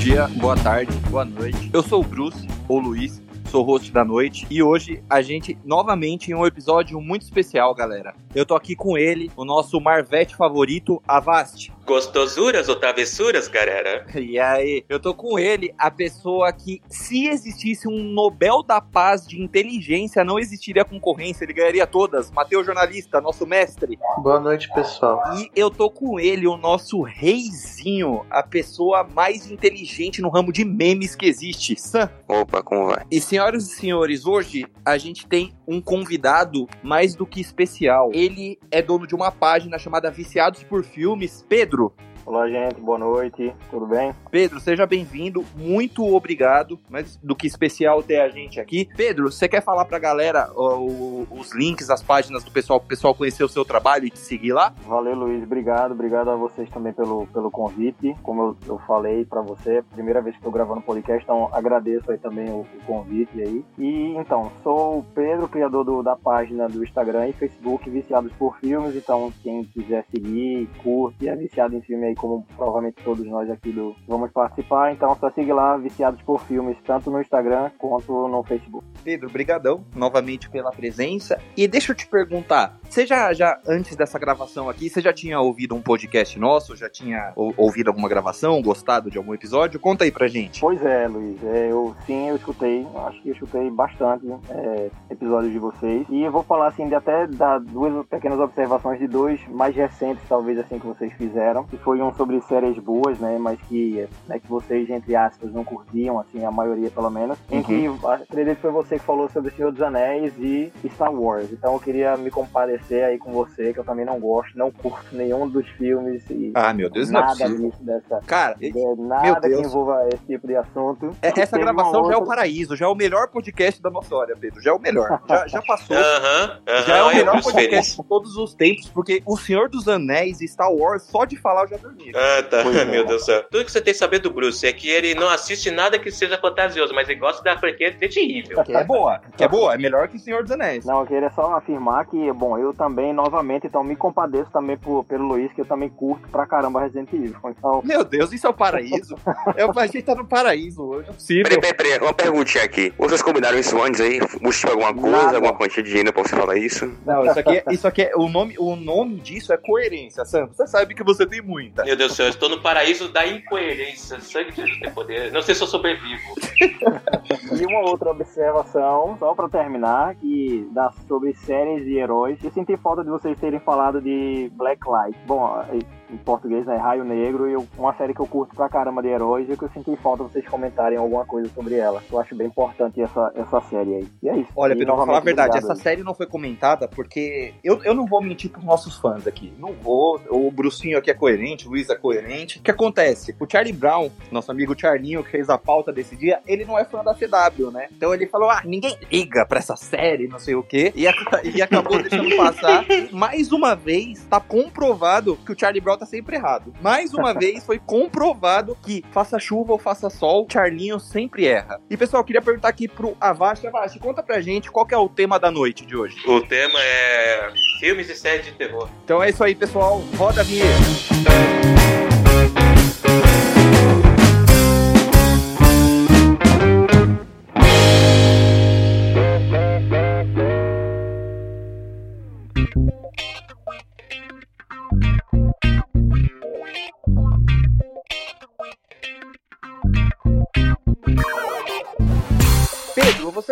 dia, boa tarde, boa noite. Eu sou o Bruce, ou Luiz, sou host da noite, e hoje a gente novamente em um episódio muito especial, galera. Eu tô aqui com ele, o nosso Marvete favorito, Avast. Gostosuras ou travessuras, galera? E aí, eu tô com ele, a pessoa que, se existisse um Nobel da Paz de inteligência, não existiria concorrência, ele ganharia todas. Mateus Jornalista, nosso mestre. Boa noite, pessoal. E eu tô com ele, o nosso reizinho, a pessoa mais inteligente no ramo de memes que existe, Sam. Opa, como vai? E senhoras e senhores, hoje a gente tem um convidado mais do que especial. Ele é dono de uma página chamada Viciados por Filmes. Pedro, outro Olá, gente. Boa noite. Tudo bem? Pedro, seja bem-vindo. Muito obrigado. Mas do que especial ter a gente aqui. Pedro, você quer falar pra galera ó, o- os links, as páginas do pessoal, pro pessoal conhecer o seu trabalho e te seguir lá? Valeu, Luiz. Obrigado. Obrigado a vocês também pelo, pelo convite. Como eu, eu falei pra você, primeira vez que estou gravando podcast, então agradeço aí também o, o convite aí. E então, sou o Pedro, criador do- da página do Instagram e Facebook Viciados por Filmes. Então, quem quiser seguir, curte, é viciado em filme aí, como provavelmente todos nós aqui do vamos participar. Então, só siga lá, Viciados por Filmes, tanto no Instagram quanto no Facebook. Pedro, brigadão novamente pela presença. E deixa eu te perguntar, você já, já antes dessa gravação aqui, você já tinha ouvido um podcast nosso? Já tinha ou- ouvido alguma gravação, gostado de algum episódio? Conta aí pra gente. Pois é, Luiz. É, eu sim, eu escutei. Acho que eu escutei bastante é, episódios de vocês. E eu vou falar assim de até dar duas pequenas observações de dois mais recentes, talvez assim que vocês fizeram. Que foi um sobre séries boas, né? Mas que, né, que vocês, entre aspas, não curtiam, assim, a maioria pelo menos. Em que acredito que foi você que falou sobre o Senhor dos Anéis e Star Wars. Então eu queria me comparecer aí com você, que eu também não gosto, não curto nenhum dos filmes e Ah, meu Deus, não é nada disso dessa. Cara, de Nada que Deus. envolva esse tipo de assunto. é- essa Teve gravação já é o outra- paraíso, já é o melhor podcast da nossa hora, Pedro. Já é o melhor. Já, já passou. Aham, aham. Já é o melhor podcast feliz. de todos os tempos, porque O Senhor dos Anéis e Star Wars, só de falar eu já Ah, tá. É. Meu Deus do céu. Tudo que você tem que saber do Bruce é que ele não assiste nada que seja fantasioso, mas ele gosta da franquia Resident Evil. Que é boa, que é boa, é melhor que O Senhor dos Anéis. Não, eu queria só afirmar que, bom, eu também, novamente, então me compadeço também por, pelo Luiz, que eu também curto pra caramba Resident Evil. Então, Meu Deus, isso é o paraíso. É, a gente tá no paraíso hoje, é possível. Peraí, peraí, peraí, uma perguntinha aqui. Vocês combinaram isso antes aí? Buscou alguma coisa, Nada. alguma quantia de dinheiro pra você falar isso? Não, isso aqui, isso aqui é, o nome, o nome disso é coerência, Sam. Você sabe que você tem muita. Meu Deus do céu, eu estou no paraíso da incoerência. Sangue de tem poder. Não sei se eu sobrevivo. e uma outra observação, só pra terminar, que dá sobre séries e heróis. Eu senti falta de vocês terem falado de Blacklight. Bom, em português, né, Raio Negro, e eu- uma série que eu curto pra caramba de heróis, e que eu senti falta vocês comentarem alguma coisa sobre ela. Eu acho bem importante essa, essa série aí. E é isso. Olha, Pedro, vou falar a verdade, essa série não foi comentada porque eu, eu não vou mentir pros nossos fãs aqui. Não vou. O Brucinho aqui é coerente, o Luiz é coerente. O que acontece? O Charlie Brown, nosso amigo Charlinho, que fez a pauta desse dia, ele não é fã da CW, né? Então ele falou: ah, ninguém liga pra essa série, não sei o quê. E, ac- e acabou deixando passar. Mais uma vez, tá comprovado que o Charlie Brown tá sempre errado. Mais uma vez foi comprovado que faça chuva ou faça sol, Charlinho sempre erra. E pessoal, eu queria perguntar aqui pro Avast. Avast, conta pra gente qual que é o tema da noite de hoje. O tema é filmes e séries de terror. Então é isso aí, pessoal. Roda a vinheta.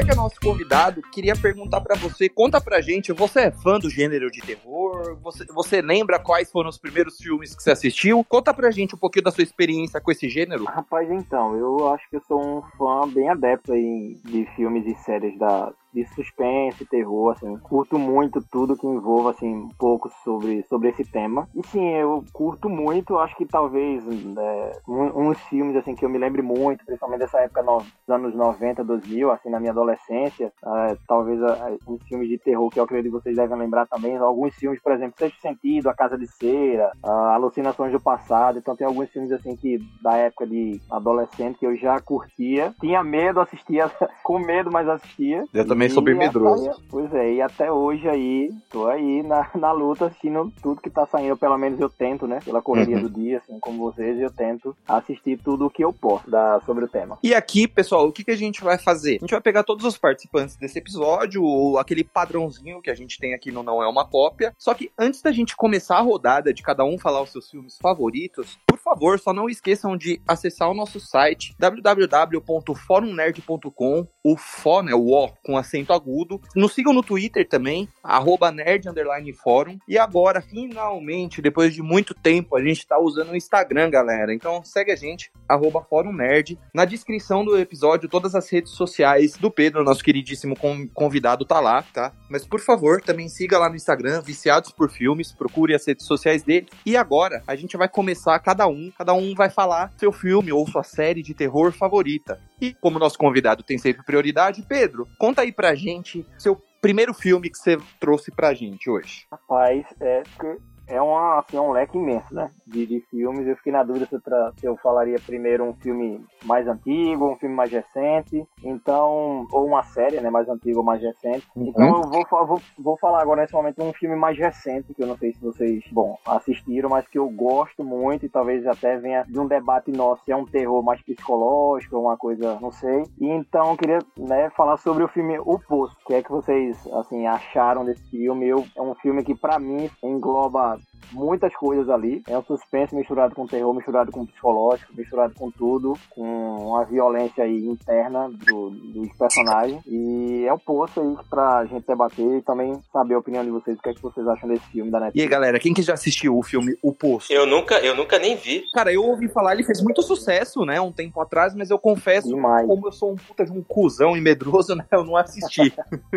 Que é nosso convidado, queria perguntar pra você, conta pra gente, você é fã do gênero de terror? Você, você lembra quais foram os primeiros filmes que você assistiu? Conta pra gente um pouquinho da sua experiência com esse gênero. Rapaz, então, eu acho que eu sou um fã bem adepto aí de filmes e séries da, de suspense, terror, assim. Curto muito tudo que envolva, assim, um pouco sobre, sobre esse tema. E sim, eu curto muito, acho que talvez é, um- uns filmes, assim, que eu me lembre muito, principalmente dessa época no- dos anos 90, 2000, assim, na minha adolescência. é, talvez ah, uns filmes de terror que eu acredito que vocês devem lembrar também. Alguns filmes, por exemplo, Sexto Sentido, A Casa de Cera, ah, Alucinações do Passado. Então tem alguns filmes, assim, que da época de adolescente que eu já curtia. Tinha medo, assistia com medo, mas assistia. Eu E também sou bem E medroso. até- pois é, e até hoje aí, tô aí na, na luta assistindo tudo que tá saindo, pelo menos eu tento, né? Pela correria Uhum. do dia, assim como vocês, eu tento assistir tudo o que eu posso da, sobre o tema. E aqui, pessoal, o que, que a gente vai fazer? A gente vai pegar todos os participantes desse episódio, ou aquele padrãozinho que a gente tem aqui no Não É Uma Cópia. Só que antes da gente começar a rodada de cada um falar os seus filmes favoritos, por favor, só não esqueçam de acessar o nosso site www.forumnerd.com, o fó, né, o ó, com acento agudo. Nos sigam no Twitter também, arroba. E agora, finalmente, depois de muito tempo, a gente tá usando o Instagram, galera. Então segue a gente, arroba Fórum Nerd. Na descrição do episódio, todas as redes sociais do Pedro, nosso queridíssimo con- convidado, tá lá, tá? Mas por favor, também siga lá no Instagram, Viciados por Filmes, procure as redes sociais dele. E agora, a gente vai começar cada um, cada um vai falar seu filme ou sua série de terror favorita. E como nosso convidado tem sempre prioridade, Pedro, conta aí pra gente seu primeiro filme que você trouxe pra gente hoje. Rapaz, é é uma, assim, é um leque imenso, né? De, de filmes. Eu fiquei na dúvida se eu, se eu falaria primeiro um filme mais antigo, um filme mais recente. Então, ou uma série, né? Mais antiga ou mais recente. Então eu vou, vou, vou falar agora nesse momento um filme mais recente, que eu não sei se vocês, bom, assistiram, mas que eu gosto muito e talvez até venha de um debate nosso, se é um terror mais psicológico, uma coisa, não sei. E então eu queria, né, falar sobre o filme O Poço. O que é que vocês, assim, acharam desse filme? Eu, é um filme que pra mim engloba love. Muitas coisas ali. É um suspense misturado com terror, misturado com psicológico, misturado com tudo, com uma violência aí interna do, dos personagens. E é o poço aí pra gente debater e também saber a opinião de vocês, o que é que vocês acham desse filme da E aí, Netflix. galera, quem que já assistiu o filme O Poço? Eu nunca, eu nunca nem vi. Cara, eu ouvi falar, ele fez muito sucesso, né, um tempo atrás, mas eu confesso, Demais. como eu sou um puta de um cuzão e medroso, né, eu não assisti.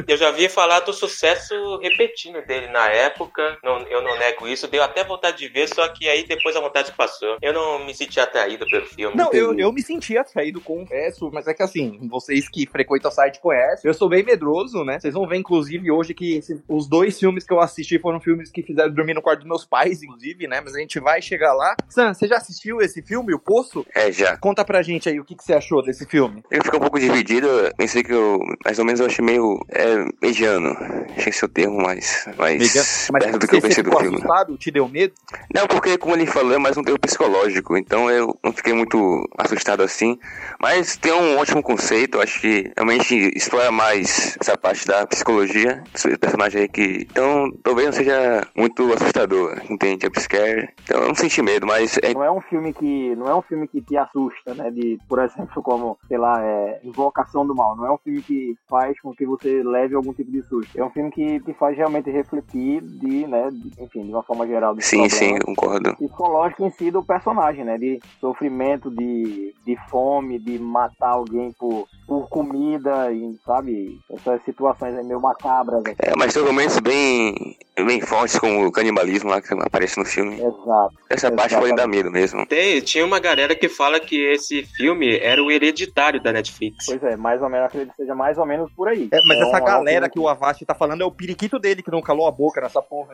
Eu já vi falar do sucesso repetindo dele na época. Não, eu não nego isso. Deu até vontade de ver, só que aí depois a vontade passou. Eu não me senti atraído pelo filme. Não, eu, eu me senti atraído, confesso, mas é que assim, vocês que frequentam o site conhecem, eu sou bem medroso, né? Vocês vão ver, inclusive, hoje que esse- os dois filmes que eu assisti foram filmes que fizeram dormir no quarto dos meus pais, inclusive, né? Mas a gente vai chegar lá. Sam, você já assistiu esse filme, O Poço? É, já. Conta pra gente aí o que, que você achou desse filme. Eu fiquei um pouco dividido, pensei que eu, mais ou menos eu achei meio é, mediano. Achei esse o termo, mas Mega- Mas perto do que eu pensei do filme. assustado? Te deu medo? Não, porque como ele falou, é mais um termo psicológico, então eu não fiquei muito assustado assim. Mas tem um ótimo conceito, eu acho que realmente explora mais essa parte da psicologia desse personagem aí que. Então talvez não seja muito assustador, entende? Jumpscare. Então eu não senti medo, mas é Não é um filme que não é um filme que te assusta, né? De, por exemplo, como, sei lá, é, Invocação do Mal. Não é um filme que faz com que você leve algum tipo de susto. É um filme que te faz realmente refletir de, né, de- enfim, de uma forma geral sim, sim, concordo. psicológico em si do personagem, né? De sofrimento, de, de fome, de matar alguém por, por comida, e, sabe? Essas situações aí meio macabras. assim. É, mas tem momentos bem, bem fortes como o canibalismo lá que aparece no filme. Exato. Essa parte pode dar medo mesmo. Tem, tinha uma galera que fala que esse filme era o hereditário da Netflix. Pois é, mais ou menos, acredito que seja mais ou menos por aí. É, mas É essa um- galera é um que o Avast tá falando é o periquito dele que não calou a boca nessa porra.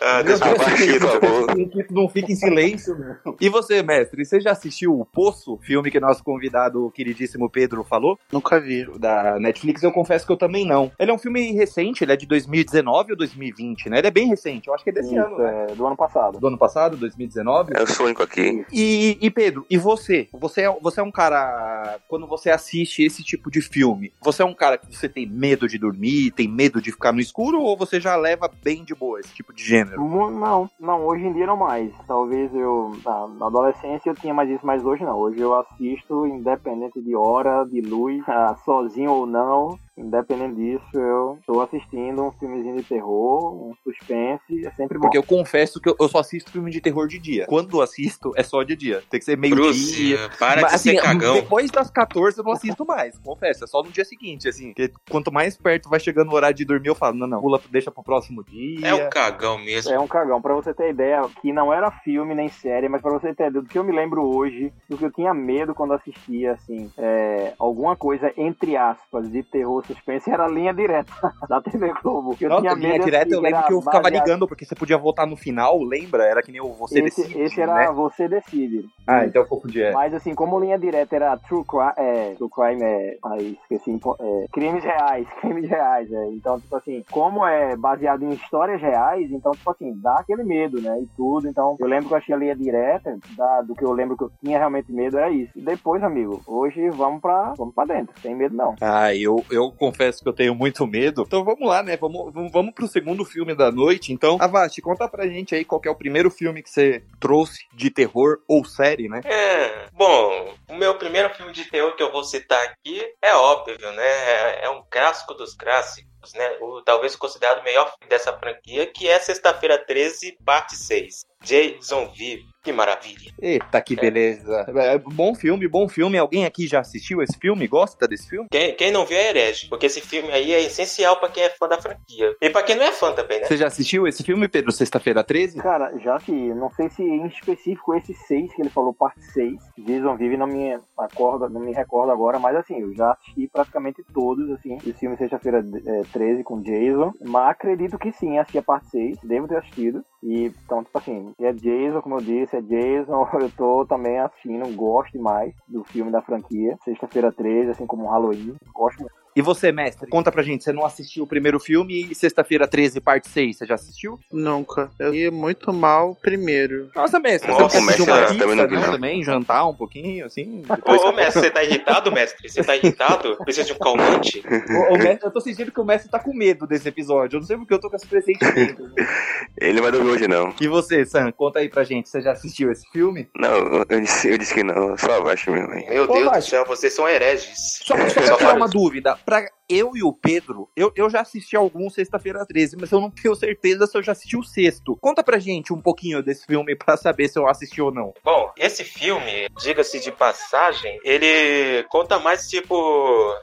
Ah, Meu Deus periquito não fica em silêncio, meu. E você, mestre, você já assistiu o Poço, filme que nosso convidado, o queridíssimo Pedro, falou? Nunca vi. Da Netflix, eu confesso que eu também não. Ele é um filme recente, ele é de 2019 ou 2020, né? Ele é bem recente, eu acho que é desse Isso, ano, né? é, do ano passado. Do ano passado, 2019? Eu sou o único aqui. E, e Pedro, e você? Você é, você é um cara. Quando você assiste esse tipo de filme, você é um cara que você tem medo de dormir, tem medo de ficar no escuro, ou você já leva bem de boa esse tipo de gênero? Não, não, hoje em dia não mais. Talvez eu, na, na adolescência eu tinha mais isso, mas hoje não. Hoje eu assisto independente de hora, de luz, ah, sozinho ou não. Independente disso, eu tô assistindo um filmezinho de terror, um suspense, é sempre bom. Porque eu confesso que eu, eu só assisto filme de terror de dia. Quando assisto, é só de dia. Tem que ser meio-dia. Bruce, para Mas, de assim, ser cagão. depois das 14 eu não assisto mais, confesso. É só no dia seguinte, assim. Porque quanto mais perto vai chegando o horário de dormir, eu falo, não, não, pula, deixa pro próximo dia. É um cagão mesmo. É um cagão. Pra você ter ideia, que não era filme nem série, mas pra você ter ideia do que eu me lembro hoje, do que eu tinha medo quando assistia, assim, é, alguma coisa, entre aspas, de terror suspense era linha direta da TV Globo. Eu Nossa, tinha linha direta eu lembro que eu ficava baseado... ligando, porque você podia votar no final, lembra? Era que nem o Você esse, Decide. Esse era né? Você Decide. Ah, então eu confundi. É. Mas assim, como linha direta era True Crime, é, True Crime é, aí esqueci, é, crimes reais, crimes reais, é. Então, tipo assim, como é baseado em histórias reais, então, tipo assim, dá aquele medo, né? E tudo. Então, eu lembro que eu achei a linha direta, da, do que eu lembro que eu tinha realmente medo, era isso. E depois, amigo, hoje vamos pra, vamos pra dentro, sem medo não. Ah, eu, eu confesso que eu tenho muito medo. Então vamos lá, né? Vamos, vamos pro segundo filme da noite. Então, Avast, conta pra gente aí qual é o primeiro filme que você trouxe de terror ou série, né? É, bom, o meu primeiro filme de terror que eu vou citar aqui é óbvio, né? É, é um clássico dos clássicos. Né, o, talvez considerado o melhor filme dessa franquia, que é Sexta-feira 13, parte 6. Jason Vive. Que maravilha. Eita, que beleza. É. Bom filme, bom filme. Alguém aqui já assistiu esse filme? Gosta desse filme? Quem, quem não viu é herege, porque esse filme aí é essencial para quem é fã da franquia. E para quem não é fã também, né? Você já assistiu esse filme, Pedro, Sexta-feira 13? Cara, já que não sei se em específico esse 6 que ele falou, parte 6. Jason Vive não me acorda, não me recordo agora, mas assim, eu já assisti praticamente todos, assim, esse filme Sexta-feira é, 13 com Jason. Mas acredito que sim, assisti a parte 6, devo ter assistido. E então, tipo assim, é Jason, como eu disse, é Jason, eu tô também assistindo, gosto demais do filme da franquia. Sexta-feira 13, assim como Halloween, gosto muito. E você, mestre, conta pra gente, você não assistiu o primeiro filme e sexta-feira 13, parte 6, você já assistiu? Nunca. Eu ia muito mal o primeiro. Nossa, mestre, Nossa, você assistiu uma pizza, também, não, também, jantar um pouquinho, assim? Ô, ô, mestre, você tá irritado, mestre? Você tá irritado? Precisa de um calmante? ô, ô, mestre, eu tô sentindo que o mestre tá com medo desse episódio, eu não sei porque eu tô com esse pressentimento. Ele vai dormir hoje, não. E você, Sam, conta aí pra gente, você já assistiu esse filme? Não, eu disse, eu disse que não, só abaixo mesmo. Meu Deus do céu, vocês são hereges. Só, só pra tirar uma dúvida, pra eu e o Pedro, eu, eu já assisti algum sexta-feira 13, mas eu não tenho certeza se eu já assisti o sexto. Conta pra gente um pouquinho desse filme pra saber se eu assisti ou não. Bom, esse filme, diga-se de passagem, ele conta mais, tipo,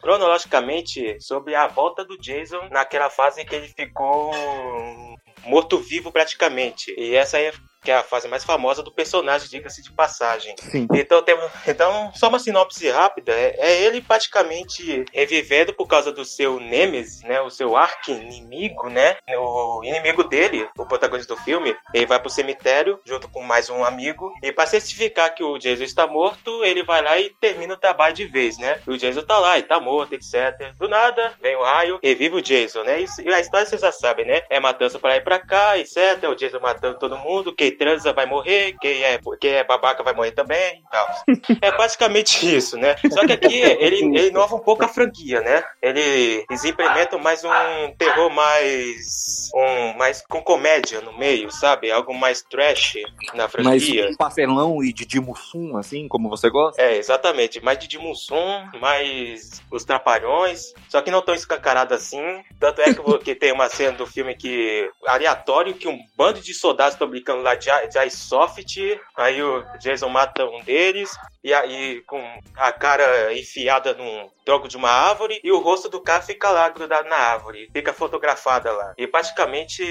cronologicamente sobre a volta do Jason naquela fase em que ele ficou morto-vivo praticamente. E essa aí que é a fase mais famosa do personagem, diga-se de passagem. Sim. Então, tem, então, só uma sinopse rápida, é, é, ele praticamente revivendo por causa do seu Nemesis, né, o seu arqui-inimigo, né, o inimigo dele, o protagonista do filme, ele vai pro cemitério junto com mais um amigo, e para certificar que o Jason está morto, ele vai lá e termina o trabalho de vez, né, o Jason tá lá e tá morto, etc. Do nada, vem o raio, revive o Jason, né, e a história vocês já sabem, né, é matança para ir pra cá, etc, o Jason matando todo mundo, quem transa vai morrer, quem é, quem é babaca vai morrer também e tal. É basicamente isso, né? Só que aqui ele, ele inova um pouco a franquia, né? Ele, eles implementam mais um terror mais. Um, mais com comédia no meio, sabe? Algo mais trash na franquia. Mais papelão e de Dimussum, assim, como você gosta? É, exatamente. Mais de Dimussum, mais os trapalhões. Só que não tão escancarado assim. Tanto é que, que tem uma cena do filme que aleatório que um bando de soldados estão brincando lá Jaisoft, aí o Jason mata um deles, e aí com a cara enfiada num tronco de uma árvore e o rosto do cara fica lá grudado na árvore, fica fotografada lá. E praticamente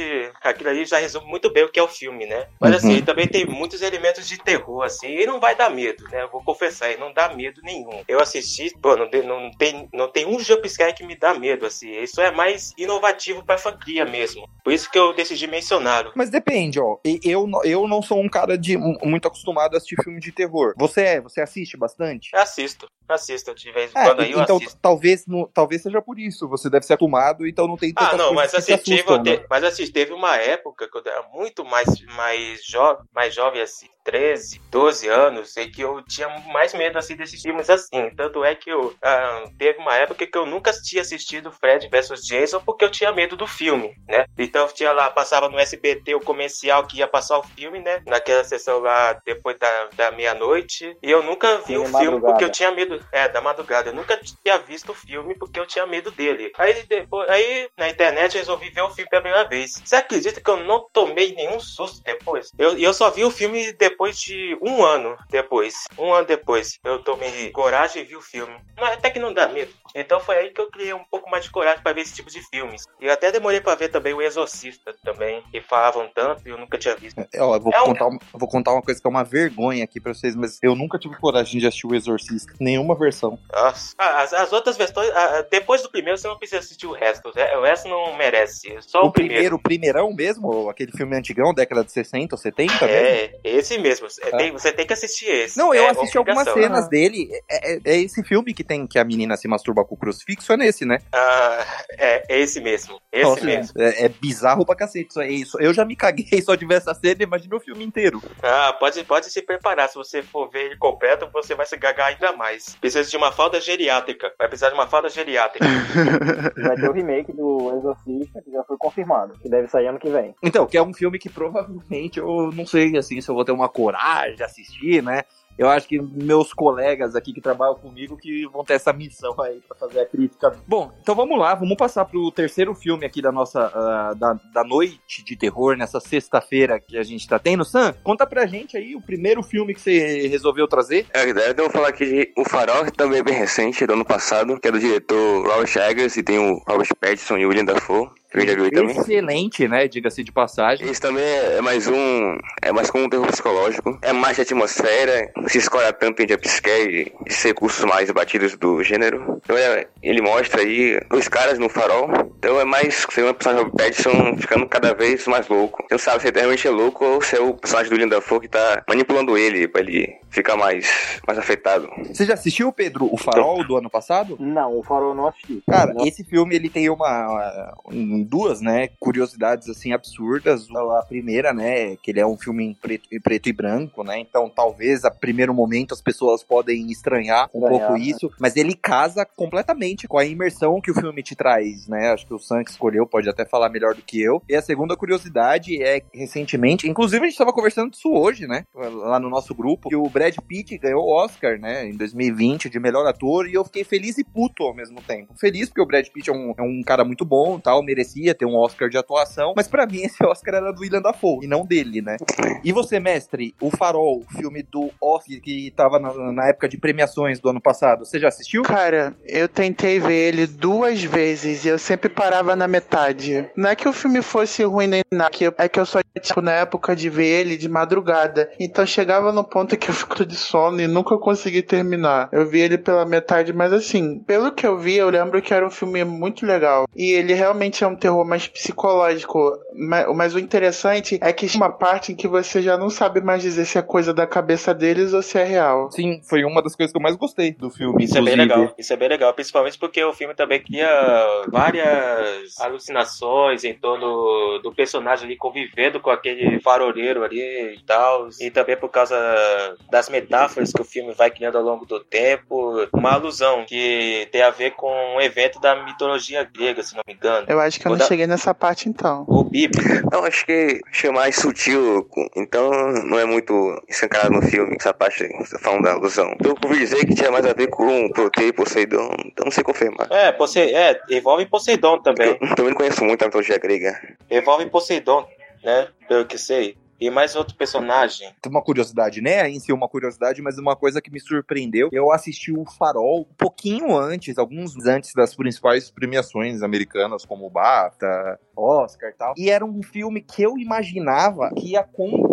aquilo ali já resume muito bem o que é o filme, né? Mas assim, uhum. também tem muitos elementos de terror, assim, e não vai dar medo, né? Eu vou confessar, não dá medo nenhum. Eu assisti, pô, não, não, tem, não tem um jumpscare que me dá medo, assim. Isso é mais inovativo pra franquia mesmo. Por isso que eu decidi mencioná-lo. Mas depende, ó. Eu, eu não sou um cara de muito acostumado a assistir filme de terror. Você é? Você assiste bastante? Assisto, assisto de vez em é, quando aí então, assisto. talvez, no, talvez seja por isso. Você deve ser acostumado, então não tem Ah, não, mas teve, né? mas assim, teve uma época que eu era muito mais, mais, jo mais jovem assim, 13, 12 anos, e que eu tinha mais medo assim desses filmes assim. Tanto é que eu ah, teve uma época que eu nunca tinha assistido Fred vs Jason porque eu tinha medo do filme, né? Então eu tinha lá, passava no SBT o comercial que ia passar o filme, né? Naquela sessão lá depois da, da meia-noite. E eu nunca vi Sim, o filme madrugada. porque eu tinha medo. É, da madrugada. Eu nunca tinha visto o filme porque eu tinha medo dele. Aí depois, aí na internet eu resolvi ver o filme pela primeira vez. Você acredita que eu não tomei nenhum susto depois? Eu, eu só vi o filme depois de um ano depois. Um ano depois. Eu tomei coragem e vi o filme. Mas até que não dá medo. Então foi aí que eu criei um pouco mais de coragem para ver esse tipo de filmes. E eu até demorei para ver também o Exorcista também, que falavam tanto e eu nunca tinha visto. É, Ó, eu vou, é um... contar, uma, vou contar uma coisa que é uma vergonha aqui pra vocês, mas eu nunca tive coragem de assistir o Exorcista. Nenhuma versão. Nossa. Ah, as, as, outras versões, ah, depois do primeiro, você não precisa assistir o resto. O resto não merece. Só o, o primeiro. O primeirão mesmo? Aquele filme antigão, década de 60 ou 70 É, mesmo? esse mesmo. É. Tem, você tem que assistir esse. Não, eu é assisti algumas cenas dele. É, é, é, esse filme que tem que a menina se masturba com o crucifixo, é nesse, né? Ah, é, é esse mesmo. Esse Nossa, mesmo. É, é, bizarro pra cacete isso aí. Eu já me caguei só de ver essa cena, imagina o filme inteiro. Ah, pode, pode se preparar. Se você for ver ele completo, você vai se gagar ainda mais. Precisa de uma falda geriátrica. Vai precisar de uma falda geriátrica. vai ter o remake do Exorcista, que já foi confirmado, que deve sair ano que vem. Então, que é um filme que provavelmente eu não sei assim se eu vou ter uma coragem de assistir, né? Eu acho que meus colegas aqui que trabalham comigo que vão ter essa missão aí para fazer a crítica. Bom, então vamos lá, vamos passar pro terceiro filme aqui da nossa uh, da, da noite de terror nessa sexta-feira que a gente tá tendo. Sam, conta pra gente aí o primeiro filme que você resolveu trazer. É, eu vou falar aqui de O Farol, que também é bem recente, do ano passado, que é do diretor Robert Eggers e tem o Robert Pattinson e o William Dafoe. Vi também. Excelente, né? Diga-se de passagem. Isso também é mais um. É mais como um terror psicológico. É mais de atmosfera. Não se escolhe tanto em jumpscare e recursos mais batidos do gênero. Então é, ele mostra aí os caras no farol. Então é mais ser uma personagem do Pattinson ficando cada vez mais louco. Você não sabe se ele realmente é louco ou se é o personagem do Linda Dafoe que tá manipulando ele pra ele ficar mais, mais afetado. Você já assistiu, Pedro, o Farol do ano passado? Não, o Farol eu não assisti. Cara, esse filme ele tem uma, uma duas, né, curiosidades assim absurdas. A primeira, né, que ele é um filme em preto, em preto e branco, né? Então, talvez a primeiro momento as pessoas podem estranhar um estranhar, pouco né? isso, mas ele casa completamente com a imersão que o filme te traz, né? Acho que o Sam que escolheu pode até falar melhor do que eu. E a segunda curiosidade é recentemente, inclusive a gente estava conversando disso hoje, né, lá no nosso grupo, que o Brad Pitt ganhou o Oscar, né, em 2020 de melhor ator e eu fiquei feliz e puto ao mesmo tempo. Feliz porque o Brad Pitt é um, é um cara muito bom, tal, merecia merecia ter um Oscar de atuação, mas para mim esse Oscar era do William Dafoe e não dele, né? E você, mestre, o Farol, filme do Oscar que tava na, na, época de premiações do ano passado, você já assistiu? Cara, eu tentei ver ele duas vezes e eu sempre parava na metade. Não é que o filme fosse ruim nem nada, é que eu só tipo na época de ver ele de madrugada. Então chegava no ponto que eu fico de sono e nunca consegui terminar. Eu vi ele pela metade, mas assim, pelo que eu vi, eu lembro que era um filme muito legal. E ele realmente é um terror mais psicológico. Mas, mas, o interessante é que uma parte em que você já não sabe mais dizer se é coisa da cabeça deles ou se é real. Sim, foi uma das coisas que eu mais gostei do filme. Isso inclusive. é bem legal. Isso é bem legal, principalmente porque o filme também cria várias alucinações em torno do personagem ali convivendo com aquele faroleiro ali e tal. E também por causa das metáforas que o filme vai criando ao longo do tempo. Uma alusão que tem a ver com um evento da mitologia grega, se não me engano. Eu acho que eu não cheguei nessa parte então. O bíblico. Não, acho que achei mais sutil, então não é muito escancarado no filme, essa parte falando da alusão. Então, eu ouvi dizer que tinha mais a ver com Proteio e Poseidon, então não sei confirmar. É, Pose é envolve Poseidon também. Eu também não conheço muito a mitologia grega. Envolve Poseidon, né? Pelo que sei. E mais outro personagem. Uma curiosidade, né? Em si, uma curiosidade, mas uma coisa que me surpreendeu. Eu assisti o Farol um pouquinho antes, alguns antes das principais premiações americanas, como o Oscar e tal. E era um filme que eu imaginava que ia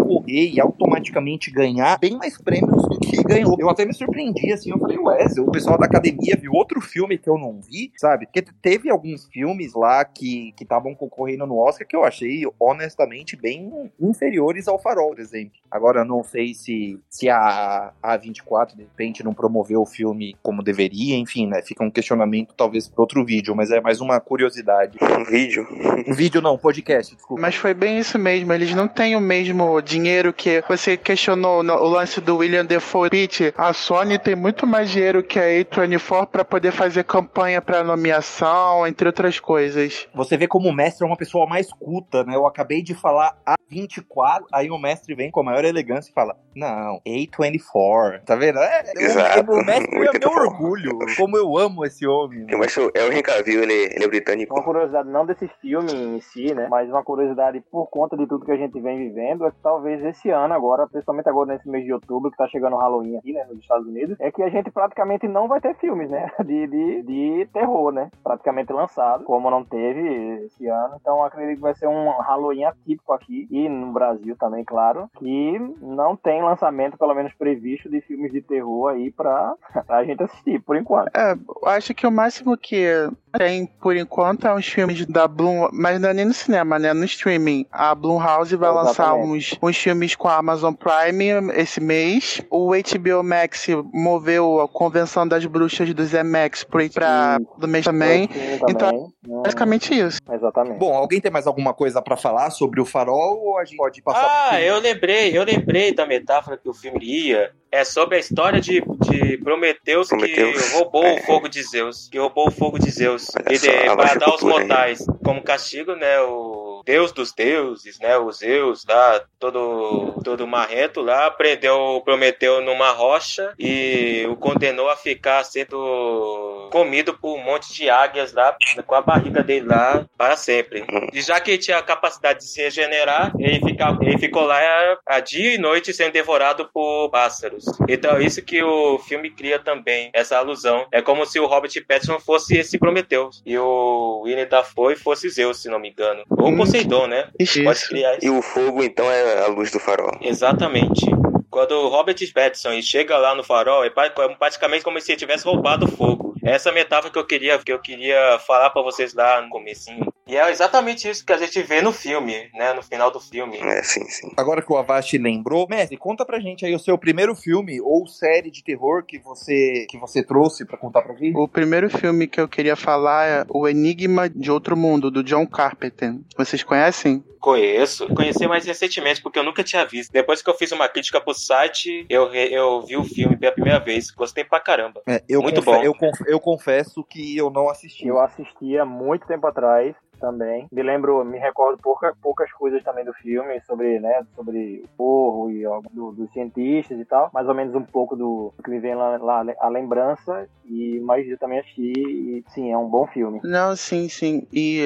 concorrer e automaticamente ganhar bem mais prêmios do que ganhou. Eu até me surpreendi, assim, eu falei, ué, o pessoal da academia viu outro filme que eu não vi, sabe? Porque teve alguns filmes lá que estavam concorrendo no Oscar que eu achei, honestamente, bem inferiores ao Farol, por exemplo. Agora, eu não sei se, se a A24, de repente, não promoveu o filme como deveria, enfim, né? Fica um questionamento, talvez, para outro vídeo, mas é mais uma curiosidade. Um vídeo? Um vídeo não, podcast, desculpa. Mas foi bem isso mesmo, eles não têm o mesmo dinheiro que você questionou no, o lance do William Defoe Pitt. A Sony tem muito mais dinheiro que a A24 para poder fazer campanha para nomeação, entre outras coisas. Você vê como o mestre é uma pessoa mais culta, né? Eu acabei de falar A24, aí o mestre vem com a maior elegância e fala: Não, A24. Tá vendo? É, Exato. O, o mestre é meu orgulho. Como eu amo esse homem. Né? Mas é o Henry Cavill, ele, ele é britânico. Uma curiosidade, não desse filme em si, né? Mas uma curiosidade por conta de tudo que a gente vem vivendo, é que talvez talvez esse ano agora, principalmente agora nesse mês de outubro, que tá chegando o Halloween aqui, né, nos Estados Unidos, é que a gente praticamente não vai ter filmes, né, de, de, de terror, né, praticamente lançado, como não teve esse ano. Então acredito que vai ser um Halloween atípico aqui e no Brasil também, claro, que não tem lançamento, pelo menos previsto, de filmes de terror aí pra, pra gente assistir, por enquanto. É, acho que o máximo que tem, por enquanto, é uns filmes da Bloom, mas não é nem no cinema, né? No streaming. A Blumhouse vai Exatamente. lançar uns, uns filmes com a Amazon Prime esse mês. O HBO Max moveu a Convenção das Bruxas do ZMax pra do mês também. também. Então, hum. basicamente isso. Exatamente. Bom, alguém tem mais alguma coisa para falar sobre o Farol ou a gente pode passar? Ah, eu lembrei, eu lembrei da metáfora que o filme ia é sobre a história de, de Prometeus, Prometeus que roubou é. o fogo de Zeus. Que roubou o fogo de Zeus. e de, para dar aos mortais. Como castigo, né? O deus dos deuses, né? O Zeus lá, todo, todo marrento lá, prendeu Prometeu numa rocha e o condenou a ficar sendo comido por um monte de águias lá, com a barriga dele lá para sempre. E já que tinha a capacidade de se regenerar, ele, fica, ele ficou lá a dia e noite sendo devorado por pássaros. Então, isso que o filme cria também, essa alusão. É como se o Robert Pattinson fosse esse Prometheus e o Winnie Dafoe fosse Zeus, se não me engano. Ou. Poseidon, né? Isso. Pode criar isso. E o fogo, então, é a luz do farol. Exatamente. Quando o Robert Pattinson chega lá no farol, é praticamente como se ele tivesse roubado o fogo. Essa metáfora que eu queria, que eu queria falar para vocês lá no comecinho. E é exatamente isso que a gente vê no filme, né? No final do filme. É, sim, sim. Agora que o Avast lembrou, Messi, conta pra gente aí o seu primeiro filme ou série de terror que você que você trouxe para contar pra gente. O primeiro filme que eu queria falar é O Enigma de Outro Mundo, do John Carpenter. Vocês conhecem? Conheço. Conheci mais recentemente, porque eu nunca tinha visto. Depois que eu fiz uma crítica pro site, eu, eu vi o filme pela primeira vez. Gostei pra caramba. É, muito bom. Eu, eu confesso que eu não assisti. Eu assisti há muito tempo atrás também. Me lembro, me recordo pouca, poucas coisas também do filme sobre, né, sobre o porro e do, dos cientistas e tal. Mais ou menos um pouco do, que me vem lá, lá, a lembrança. E mais eu também assisti e sim, é um bom filme. Não, sim, sim. E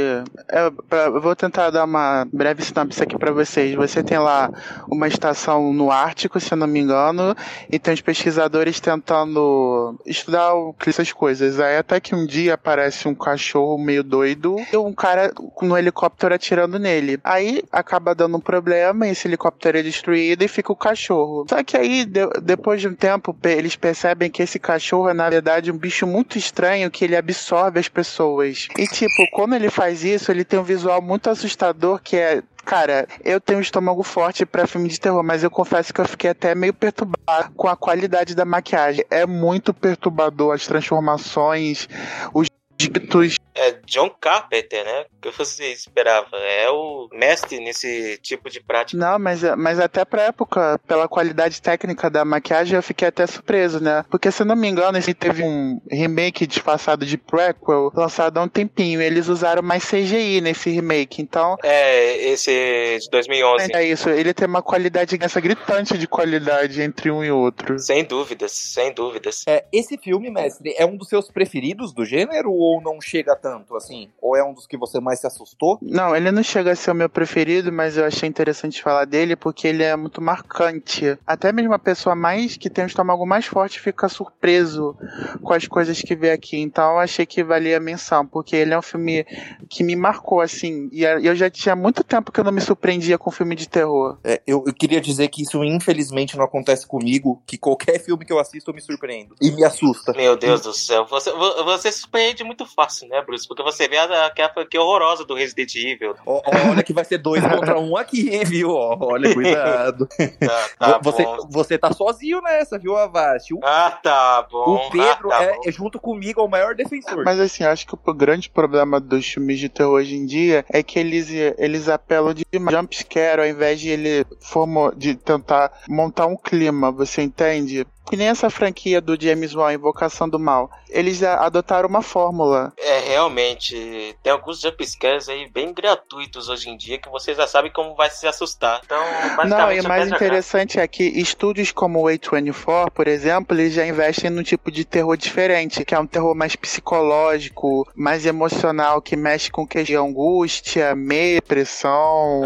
é, pra, eu vou tentar dar uma breve sinopse aqui para vocês. Você tem lá uma estação no Ártico, se eu não me engano, e tem os pesquisadores tentando estudar essas coisas. Aí até que um dia aparece um cachorro meio doido e um cara no helicóptero atirando nele. Aí acaba dando um problema, esse helicóptero é destruído e fica o cachorro. Só que aí, de, depois de um tempo, eles percebem que esse cachorro é, na verdade, um bicho muito estranho que ele absorve as pessoas. E, tipo, quando ele faz isso, ele tem um visual muito assustador que é Cara, eu tenho um estômago forte para filme de terror, mas eu confesso que eu fiquei até meio perturbado com a qualidade da maquiagem. É muito perturbador as transformações, os ditos é John Carpenter, né? O que você esperava? É o mestre nesse tipo de prática. Não, mas, mas até pra época, pela qualidade técnica da maquiagem, eu fiquei até surpreso, né? Porque se eu não me engano, ele teve um remake disfarçado de prequel lançado há um tempinho. Eles usaram mais CGI nesse remake, então. É, esse de 2011. É isso, ele tem uma qualidade essa gritante de qualidade entre um e outro. Sem dúvidas, sem dúvidas. É, esse filme, mestre, é um dos seus preferidos do gênero ou não chega tanto, assim? Ou é um dos que você mais se assustou? Não, ele não chega a ser o meu preferido, mas eu achei interessante falar dele porque ele é muito marcante. Até mesmo a pessoa mais que tem um estômago mais forte fica surpreso com as coisas que vê aqui. Então eu achei que valia a menção, porque ele é um filme que me marcou, assim. E eu já tinha muito tempo que eu não me surpreendia com filme de terror. É, eu, eu queria dizer que isso infelizmente não acontece comigo, que qualquer filme que eu assisto eu me surpreendo. E me assusta. Meu Deus do céu, você, você surpreende muito fácil, né, Bruce? Porque você vê a, aquela que horrorosa do Resident Evil. olha que vai ser dois contra um aqui, viu? Olha, cuidado. Tá, tá você, bom. você tá sozinho nessa, viu, Avast? ah, tá bom. O Pedro ah, tá é, é, junto comigo, é o maior defensor. Mas assim, acho que o grande problema dos filmes de terror hoje em dia é que eles, eles apelam de jumpscare ao invés de ele formou, de tentar montar um clima, você entende? Que nem essa franquia do James Wan, Invocação do Mal. Eles adotaram uma fórmula. É, realmente. Tem alguns jumpscares aí bem gratuitos hoje em dia que você já sabe como vai se assustar. Então, Não, e mais interessante é que estúdios como o A24, por exemplo, eles já investem num tipo de terror diferente, que é um terror mais psicológico, mais emocional, que mexe com que de angústia, medo, pressão.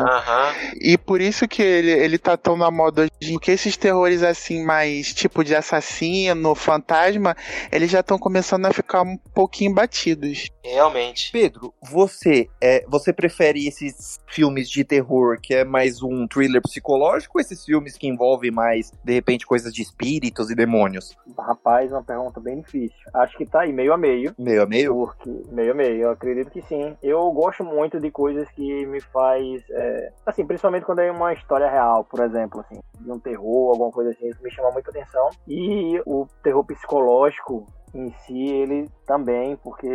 E por isso que ele, ele tá tão na moda hoje, porque esses terrores assim, mais tipo de assassino, fantasma, eles já estão começando a ficar um pouquinho batidos. Realmente. Pedro, você é, você prefere esses filmes de terror que é mais um thriller psicológico ou esses filmes que envolvem mais, de repente, coisas de espíritos e demônios? Rapaz, uma pergunta bem difícil. Acho que tá aí meio a meio. Meio a meio? Porque, meio a meio, eu acredito que sim. Eu gosto muito de coisas que me faz. É, assim, principalmente quando é uma história real, por exemplo, assim, de um terror, alguma coisa assim, isso me chama muita atenção. E o terror psicológico, em si, ele também, porque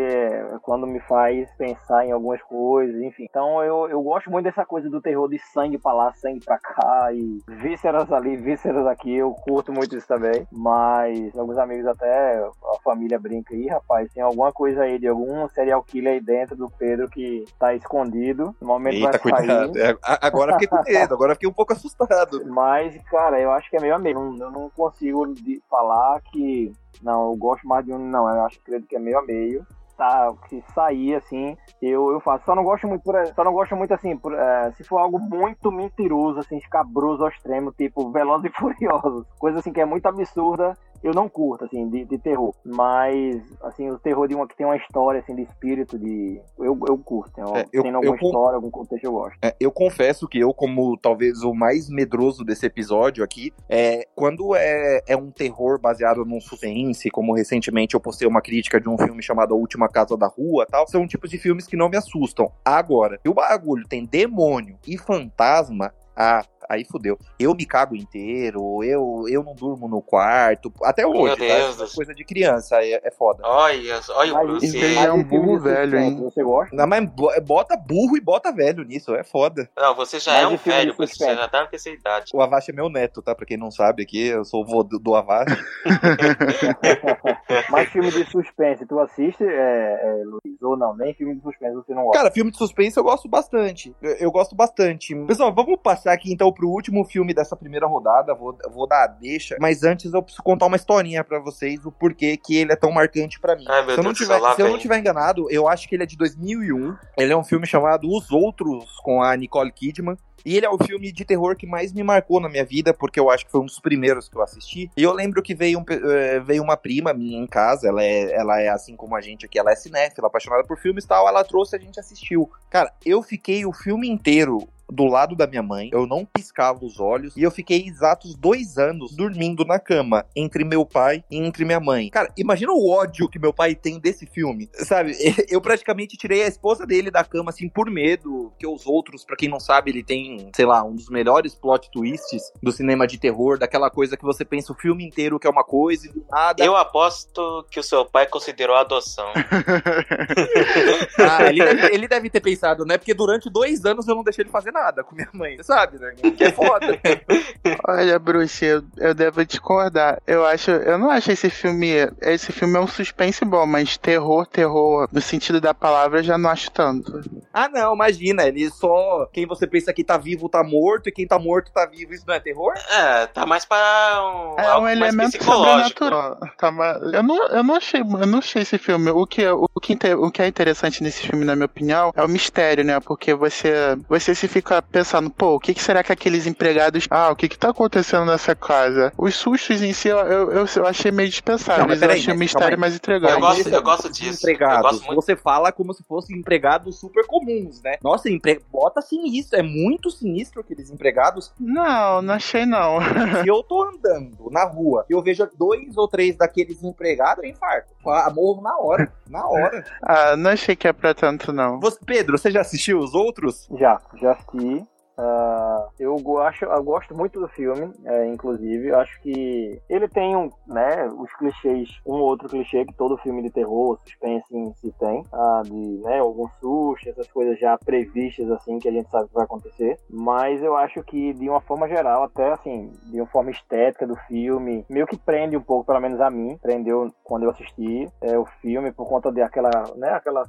quando me faz pensar em algumas coisas, enfim. Então eu, eu gosto muito dessa coisa do terror de sangue pra lá, sangue pra cá, e vísceras ali, vísceras aqui, eu curto muito isso também. Mas alguns amigos até, a família brinca aí, rapaz, tem alguma coisa aí de algum serial killer aí dentro do Pedro que tá escondido. No momento Eita, vai cuidado. sair. É, agora fiquei com medo, agora fiquei um pouco assustado. Mas, cara, eu acho que é meio a meio. Eu não consigo falar que não, eu gosto mais de um, não, eu acho que é meio a meio. Tá, se sair assim, eu, eu faço. Só não gosto muito, por, só não gosto muito assim, por, é, se for algo muito mentiroso, assim, escabroso ao extremo, tipo Velozes e Furiosos, coisa assim que é muito absurda, eu não curto, assim, de, de, terror. Mas, assim, o terror de uma que tem uma história, assim, de espírito, de. Eu, eu curto. Tem, é, eu, alguma eu, história, algum contexto, eu gosto. É, eu confesso que eu, como talvez o mais medroso desse episódio aqui, é quando é, é um terror baseado num suspense, como recentemente eu postei uma crítica de um filme chamado A Última Casa da Rua tal, são tipos de filmes que não me assustam. Agora, se o bagulho tem demônio e fantasma, ah, aí fudeu. Eu me cago inteiro, eu, eu não durmo no quarto, até hoje, Meu tá? Deus. coisa de criança, é, é foda. Olha, olha o Bruce. Ele é um burro velho, hein? Você gosta? Não, mas bota burro e bota velho nisso, é foda. Não, você já mas é um velho, você já tá nessa idade. O Avast é meu neto, tá? Pra quem não sabe aqui, eu sou o vô do, do Avast. mas filme de suspense, tu assiste, é, é, Luiz, ou não? Nem filme de suspense você não gosta? Cara, filme de suspense eu gosto bastante. Eu, eu gosto bastante. Pessoal, vamos passar aqui então pro último filme dessa primeira rodada, vou, vou dar a deixa, mas antes eu preciso contar uma historinha para vocês, o porquê que ele é tão marcante para mim. Ai, se eu, não tiver, se eu não tiver enganado, eu acho que ele é de 2001. Ele é um filme chamado Os Outros, com a Nicole Kidman. E ele é o filme de terror que mais me marcou na minha vida, porque eu acho que foi um dos primeiros que eu assisti. E eu lembro que veio, um, eh, veio uma prima minha em casa, ela é, ela é assim como a gente aqui, ela é cinéfila, apaixonada por filmes e tal, ela trouxe e a gente assistiu. Cara, eu fiquei o filme inteiro do lado da minha mãe, eu não piscava os olhos e eu fiquei exatos dois anos dormindo na cama entre meu pai e entre minha mãe. Cara, imagina o ódio que meu pai tem desse filme, sabe? Eu praticamente tirei a esposa dele da cama assim por medo, que os outros, para quem não sabe, ele tem, sei lá, um dos melhores plot twists do cinema de terror, daquela coisa que você pensa o filme inteiro que é uma coisa e do nada. Eu aposto que o seu pai considerou a adoção. ah, ele deve, ele deve ter pensado, né? Porque durante dois anos eu não deixei ele fazer nada nada com minha mãe, sabe, né? Que é foda. Olha, Bruce, eu, eu devo discordar. Eu acho, eu não acho esse filme, esse filme é um suspense bom, mas terror, terror, no sentido da palavra, eu já não acho tanto. Ah, não, imagina, ele só, quem você pensa que tá vivo tá morto e quem tá morto tá vivo, isso não é terror? É, tá mais para um, é um elemento sobrenatural. Tá, eu não, eu não achei, eu não achei esse filme. O que, o que, o que é interessante nesse filme, na minha opinião, é o mistério, né? Porque você, você se fica pensando, pô, o que, que, será que aqueles empregados. Ah, o que, que tá acontecendo nessa casa? Os sustos em si eu, eu, eu achei meio dispensáveis. eu achei o mistério mais entregado. Eu gosto, eu gosto disso. Empregados. Gosto Você fala como se fossem empregados super comuns, né? Nossa, empre... bota sinistro. É muito sinistro aqueles empregados. Não, não achei não. Se eu tô andando na rua e eu vejo dois ou três daqueles empregados, eu infarto. Morro na hora. Na hora. ah, não achei que é pra tanto, não. Você, Pedro, você já assistiu os outros? Já, já assisti. E Uh, eu, acho, eu gosto muito do filme, é, inclusive. Acho que ele tem um, né, os clichês, um ou outro clichê que todo filme de terror, suspense si tem, uh, de né, algum susto, essas coisas já previstas assim que a gente sabe que vai acontecer. Mas eu acho que de uma forma geral, até assim, de uma forma estética do filme, meio que prende um pouco, pelo menos a mim, prendeu quando eu assisti é, o filme por conta de aquela, né, aquela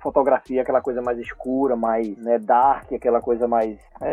fotografia, aquela coisa mais escura, mais né, dark, aquela coisa mais, é,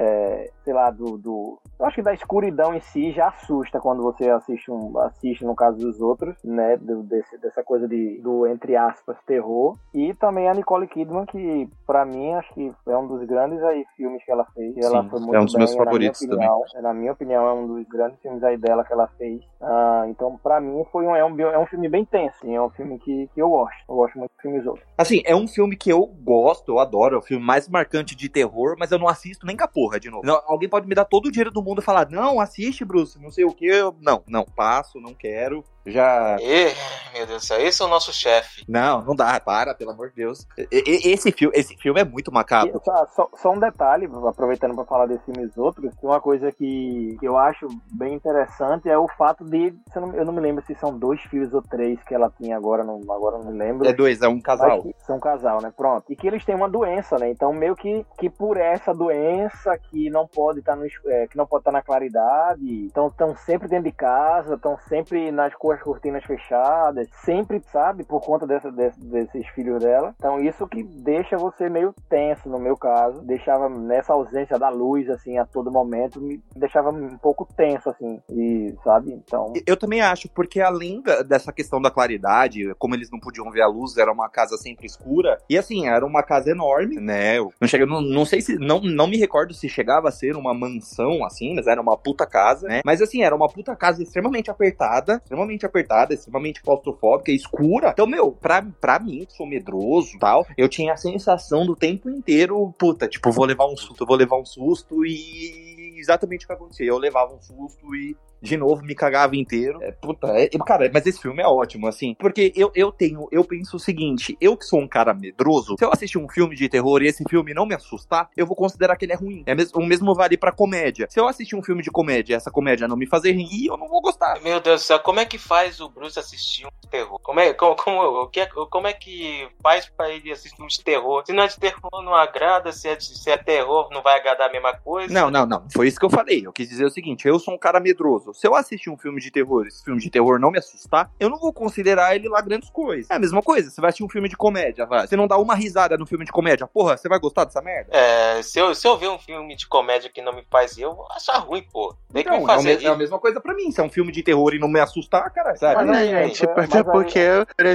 sei lá, do, do, Eu acho que da escuridão em si já assusta quando você assiste, um, assiste no caso dos outros, né? Do, desse, dessa coisa de, do, entre aspas, terror. E também a Nicole Kidman, que para mim acho que é um dos grandes aí filmes que ela fez. Sim, ela foi muito é um dos bem, meus favoritos opinião, também. Na minha opinião, é um dos grandes filmes aí dela que ela fez. Ah, então, para mim, foi um, é, um, é um filme bem tenso. Assim, é um filme que, que eu gosto. Eu gosto muito de filmes outros. Assim, é um filme que eu gosto, eu adoro. É o filme mais marcante de terror, mas eu não assisto nem a porra de novo. Não, alguém pode me dar todo o dinheiro do mundo e falar: não, assiste, Bruce, não sei o que. Não, não, passo, não quero. Já. E, meu Deus do céu, esse é o nosso chefe. Não, não dá, para, pelo amor de Deus. E, esse, filme, esse filme é muito macabro. Só, só, só, um detalhe, aproveitando para falar desses filmes outros, uma coisa que, que eu acho bem interessante é o fato de. Eu não me lembro se são dois filhos ou três que ela tinha agora, não, agora não me lembro. É dois, é um casal. São um casal, né? Pronto. E que eles têm uma doença, né? Então, meio que, que por essa doença que não pode estar tá no é, que não pode estar tá na claridade, então estão sempre dentro de casa, estão sempre nas cores cortinas fechadas, sempre, sabe, por conta dessa, desse, desses filhos dela. Então isso que deixa você meio tenso, no meu caso, deixava nessa ausência da luz, assim, a todo momento, me deixava um pouco tenso, assim, e, sabe, então... Eu também acho, porque além dessa questão da claridade, como eles não podiam ver a luz, era uma casa sempre escura, e assim, era uma casa enorme, né, não, chega, não, não sei se, não, não me recordo se chegava a ser uma mansão, assim, mas era uma puta casa, né, mas assim, era uma puta casa extremamente apertada, extremamente apertada, extremamente claustrofóbica, escura. Então, meu, pra, pra mim, que sou medroso tal, eu tinha a sensação do tempo inteiro, puta, tipo, vou levar um susto, vou levar um susto e exatamente o que acontecia. Eu levava um susto e de novo, me cagava inteiro. É, puta, é, cara, mas esse filme é ótimo, assim. Porque eu, eu tenho, eu penso o seguinte: eu que sou um cara medroso, se eu assistir um filme de terror e esse filme não me assustar, eu vou considerar que ele é ruim. É mesmo, o mesmo vale pra comédia. Se eu assistir um filme de comédia e essa comédia não me fazer rir, eu não vou gostar. Meu Deus do céu, como é que faz o Bruce assistir um terror? Como é, como, como, é, como é que faz pra ele assistir um de terror? Se não é de terror, não agrada. Se é, se é terror, não vai agradar a mesma coisa. Não, não, não. Foi isso que eu falei. Eu quis dizer o seguinte: eu sou um cara medroso Se eu assistir um filme de terror, esse filme de terror não me assustar, eu não vou considerar ele lá grandes coisas. É a mesma coisa, você vai assistir um filme de comédia, vai. Você não dá uma risada no filme de comédia, porra, você vai gostar dessa merda? É, se eu, se eu ver um filme de comédia que não me faz rir, eu vou achar ruim, pô. Tem então, que me fazer é, é, a mesma coisa pra mim. Se é um filme de terror e não me assustar, cara, sabe? Mas, gente, até porque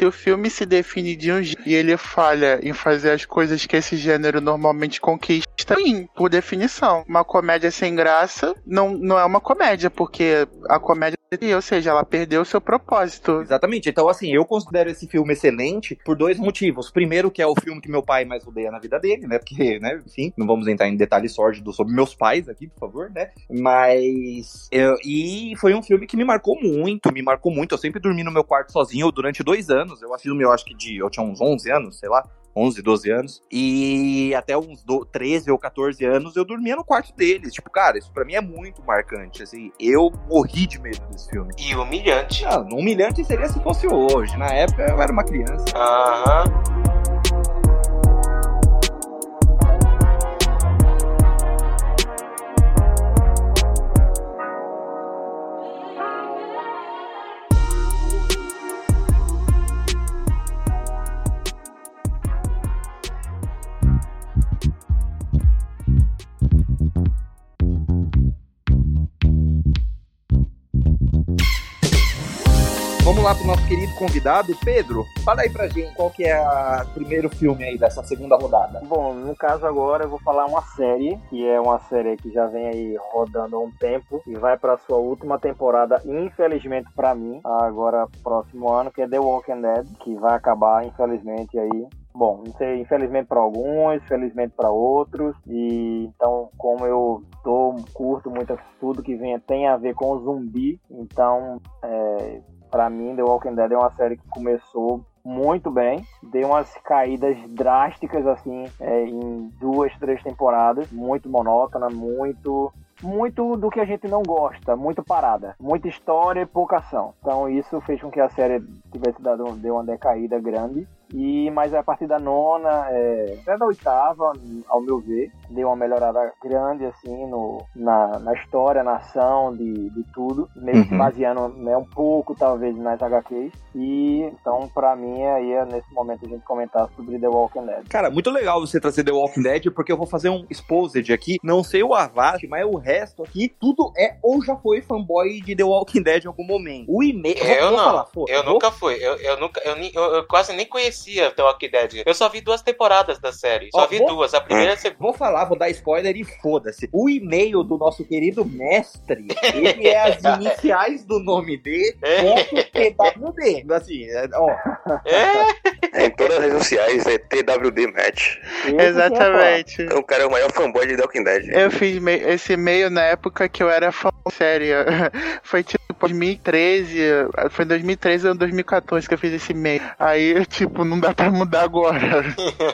o filme se define de um jeito e ele falha em fazer as coisas que esse gênero normalmente conquista, sim, por definição. Uma comédia sem graça não, não é uma comédia, porque a comédia ou seja, ela perdeu o seu propósito. Exatamente. Então, assim, eu considero esse filme excelente por dois motivos. Primeiro, que é o filme que meu pai mais odeia na vida dele, né? Porque, né, enfim, não vamos entrar em detalhes sórdidos sobre meus pais aqui, por favor, né? Mas. Eu, e foi um filme que me marcou muito, me marcou muito. Eu sempre dormi no meu quarto sozinho durante dois anos. Eu assisti o meu, acho que de. Eu tinha uns 11 anos, sei lá. 11, 12 anos. E até uns do, 13 ou 14 anos eu dormia no quarto deles. Tipo, cara, isso pra mim é muito marcante. Assim, eu morri de medo desse filme. E humilhante. Não, humilhante seria se fosse hoje. Na época eu era uma criança. Aham. Vamos lá pro nosso querido convidado, Pedro. Fala aí pra gente qual que é o primeiro filme aí dessa segunda rodada. Bom, no caso agora eu vou falar uma série, que é uma série que já vem aí rodando há um tempo e vai para sua última temporada, infelizmente para mim, agora próximo ano, que é The Walking Dead, que vai acabar infelizmente aí bom, não sei, infelizmente para alguns, felizmente para outros. E então, como eu tô curto muito tudo que vem tem a ver com zumbi, então é, para mim, The Walking Dead é uma série que começou muito bem. Deu umas caídas drásticas, assim, é, em duas, três temporadas. Muito monótona, muito muito do que a gente não gosta, muito parada, muita história e pouca ação. Então isso fez com que a série tivesse dado deu uma decaída grande. E, mas a partir da nona, é, até da oitava, ao meu ver, deu uma melhorada grande, assim, no, na, na história, na ação, de, de tudo. Meio uhum. baseando né, um pouco, talvez, nas HQs. E, então, pra mim, aí é nesse momento a gente comentar sobre The Walking Dead. Cara, muito legal você trazer The Walking Dead, porque eu vou fazer um exposed aqui. Não sei o Avast, mas o resto aqui, tudo é ou já foi fanboy de The Walking Dead em algum momento. O e-mail... Eu, não, falar, eu nunca fui. Eu, eu, nunca, eu, eu, eu quase nem conhecia The Walking Dead. Eu só vi duas temporadas da série. Só Ó, vi vou... duas. A primeira e a segunda. Vou falar, vou dar spoiler e foda-se. O e-mail do nosso querido mestre, ele é as iniciais do nome dele, é. TWD. Assim, é, ó. É. Em todas as redes sociais é TWD Match. Exatamente. Então, o cara é o maior fanboy de The Walking Dead. Eu fiz esse e-mail na época que eu era fã série. Foi tipo 2013, foi 2013 ou 2014 que eu fiz esse e-mail. Aí, tipo, não dá pra mudar agora.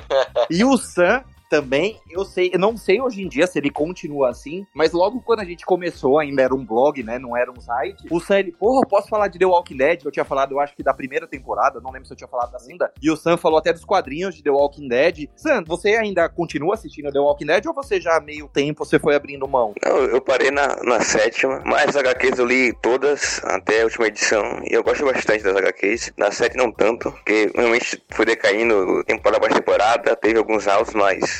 e o Sam também, eu sei, eu não sei hoje em dia se ele continua assim, mas logo quando a gente começou, ainda era um blog, né? Não era um site. O Sam, ele, porra, posso falar de The Walking Dead? Eu tinha falado, eu acho que da primeira temporada, não lembro se eu tinha falado da segunda. E o Sam falou até dos quadrinhos de The Walking Dead. Sam, você ainda continua assistindo The Walking Dead ou você já meio tempo você foi abrindo mão? Não, eu parei na, na sétima, mas as HQs eu li todas até a última edição e eu gosto bastante das HQs. Na série não tanto, porque realmente foi decaindo temporada após temporada, teve alguns altos, mas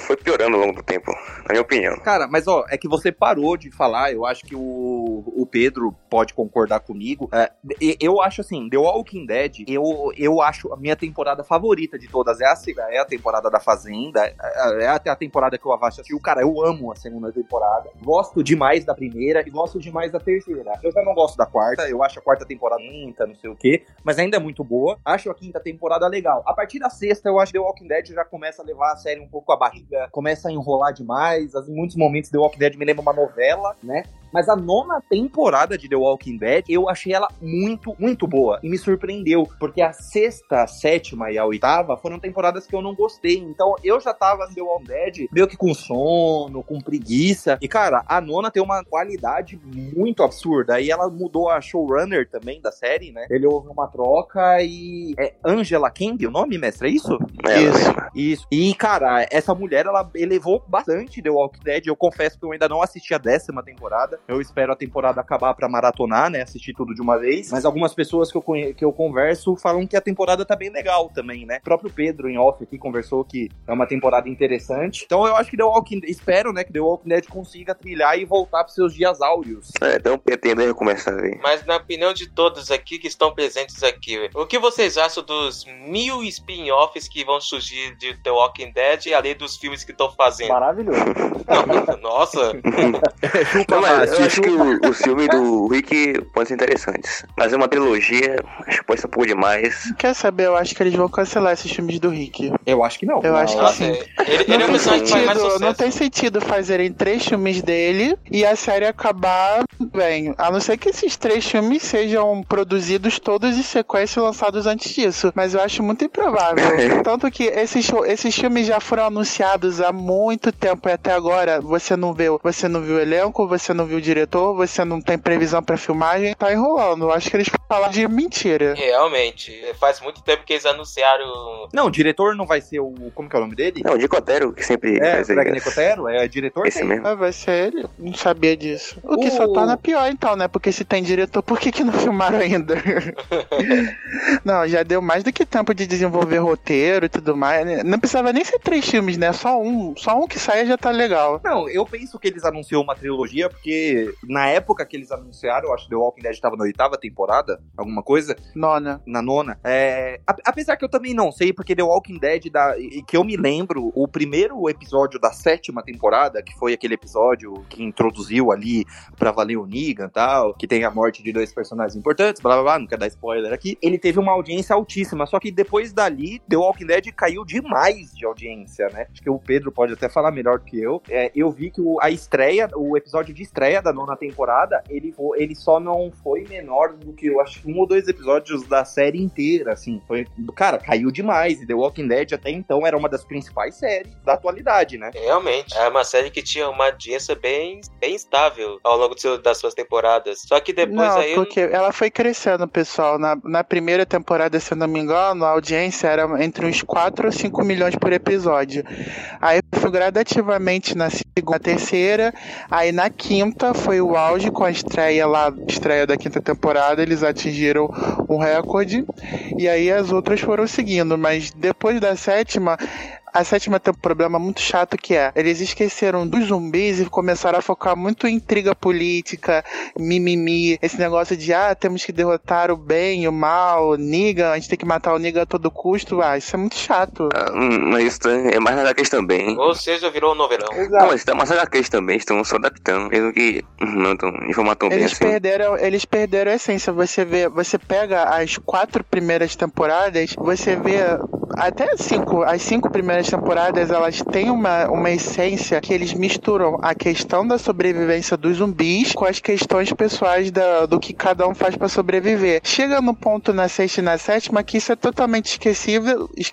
foi piorando ao longo do tempo, na minha opinião. Cara, mas ó, é que você parou de falar, eu acho que o, o Pedro pode concordar comigo. É, eu acho assim, The Walking Dead, eu, eu acho a minha temporada favorita de todas é a, é a temporada da Fazenda, é, é até a temporada que o Avast assistiu. Cara, eu amo a segunda temporada, gosto demais da primeira e gosto demais da terceira. Eu já não gosto da quarta, eu acho a quarta temporada quinta, não sei o quê, mas ainda é muito boa. Acho a quinta temporada legal. A partir da sexta, eu acho que The Walking Dead já começa a levar a série um pouco a barriga começa a enrolar demais. Em muitos momentos The Walking Dead me lembra uma novela, né? Mas a nona temporada de The Walking Dead, eu achei ela muito, muito boa. E me surpreendeu, porque a sexta, a sétima e a oitava foram temporadas que eu não gostei. Então eu já tava no The Walking Dead meio que com sono, com preguiça. E cara, a nona tem uma qualidade muito absurda. Aí ela mudou a showrunner também da série, né? Ele houve uma troca e. É Angela Kang o nome, mestre? É isso? É, isso. Isso. E cara, essa mulher, ela elevou bastante The Walking Dead. Eu confesso que eu ainda não assisti a décima temporada. Eu espero a temporada acabar para maratonar, né? Assistir tudo de uma vez. Mas algumas pessoas que eu, que eu converso falam que a temporada tá bem legal também, né? O próprio Pedro em off aqui conversou que é uma temporada interessante. Então eu acho que The Walking espero, né, que The Walking Dead consiga trilhar e voltar pros seus dias áureos. É, então pretendo recomeçar aí. Mas na opinião de todos aqui que estão presentes aqui, o que vocês acham dos mil spin-offs que vão surgir de The Walking Dead, além dos filmes que estão fazendo? Maravilhoso. Não, nossa. Não, mas, eu acho que o, o filme do Rick pode ser interessante. Mas é uma trilogia, acho que pode ser um pouco demais. Quer saber? Eu acho que eles vão cancelar esses filmes do Rick. Eu acho que não. Eu não, acho que sim. Ele, ele não, é tem sentido, não tem sentido fazerem três filmes dele e a série acabar bem. A não ser que esses três filmes sejam produzidos todos em sequência e lançados antes disso. Mas eu acho muito improvável. Tanto que esses, esses filmes já foram anunciados há muito tempo e até agora você não viu, você não viu o elenco, você não viu o diretor, você não tem previsão para filmagem, tá enrolando. Eu acho que eles falam de mentira. Realmente, faz muito tempo que eles anunciaram. Não, o diretor não vai ser o. Como que é o nome dele? Não, o Nicotero, que sempre. É, o Greg Nicotero, é diretor Esse mesmo. Ah, vai ser ele. Não sabia disso. O que só tá na pior, então, né? Porque se tem diretor, por que, que não filmaram ainda? não, já deu mais do que tempo de desenvolver roteiro e tudo mais. Né? Não precisava nem ser três filmes, né? Só um. Só um que saia já tá legal. Não, eu penso que eles anunciou uma trilogia porque na época que eles anunciaram, eu acho que The Walking Dead estava na oitava temporada, alguma coisa. Nona. Na nona. É, apesar que eu também não sei, porque The Walking Dead, da, que eu me lembro, o primeiro episódio da sétima temporada, que foi aquele episódio que introduziu ali pra valer o Negan e tal, que tem a morte de dois personagens importantes, blá blá blá, não quero dar spoiler aqui, ele teve uma audiência altíssima, só que depois dali, The Walking Dead caiu demais de audiência, né? Acho que o Pedro pode até falar melhor do que eu. É, eu vi que o, a estreia, o episódio de estreia estreia da nona temporada, ele, ele só não foi menor do que eu acho um ou dois episódios da série inteira, assim. Foi, cara, caiu demais. E The Walking Dead até então era uma das principais séries da atualidade, né? Realmente. É uma série que tinha uma audiência bem, bem estável ao longo das suas temporadas. Só que depois não, aí. Porque ela foi crescendo, pessoal. Na, na primeira temporada, se eu não me engano, a audiência era entre uns 4 ou 5 milhões por episódio. Aí foi gradativamente na segunda, terceira. Aí na quinta foi o auge com a estreia lá, estreia da quinta temporada. Eles atingiram o recorde. E aí as outras foram seguindo. Mas depois da sétima, a sétima tem um problema muito chato que é, eles esqueceram dos zumbis e começaram a focar muito em intriga política, mimimi, esse negócio de, ah, temos que derrotar o bem, o mal, o Negan, a gente tem que matar o Negan a todo custo, ah, isso é muito chato. Ah, hum, mas isso é mais na HQs também. Ou seja, virou um novelão. Exato. Não, mas tá mais HQs também, estão só adaptando, mesmo que não estão informando tão bem eles assim. Perderam, eles perderam a essência, você vê, você pega as quatro primeiras temporadas, você vê até cinco, as cinco primeiras temporadas, elas têm uma, uma essência que eles misturam a questão da sobrevivência dos zumbis com as questões pessoais da, do que cada um faz para sobreviver. Chega no ponto na sexta e na sétima que isso é totalmente esquecível e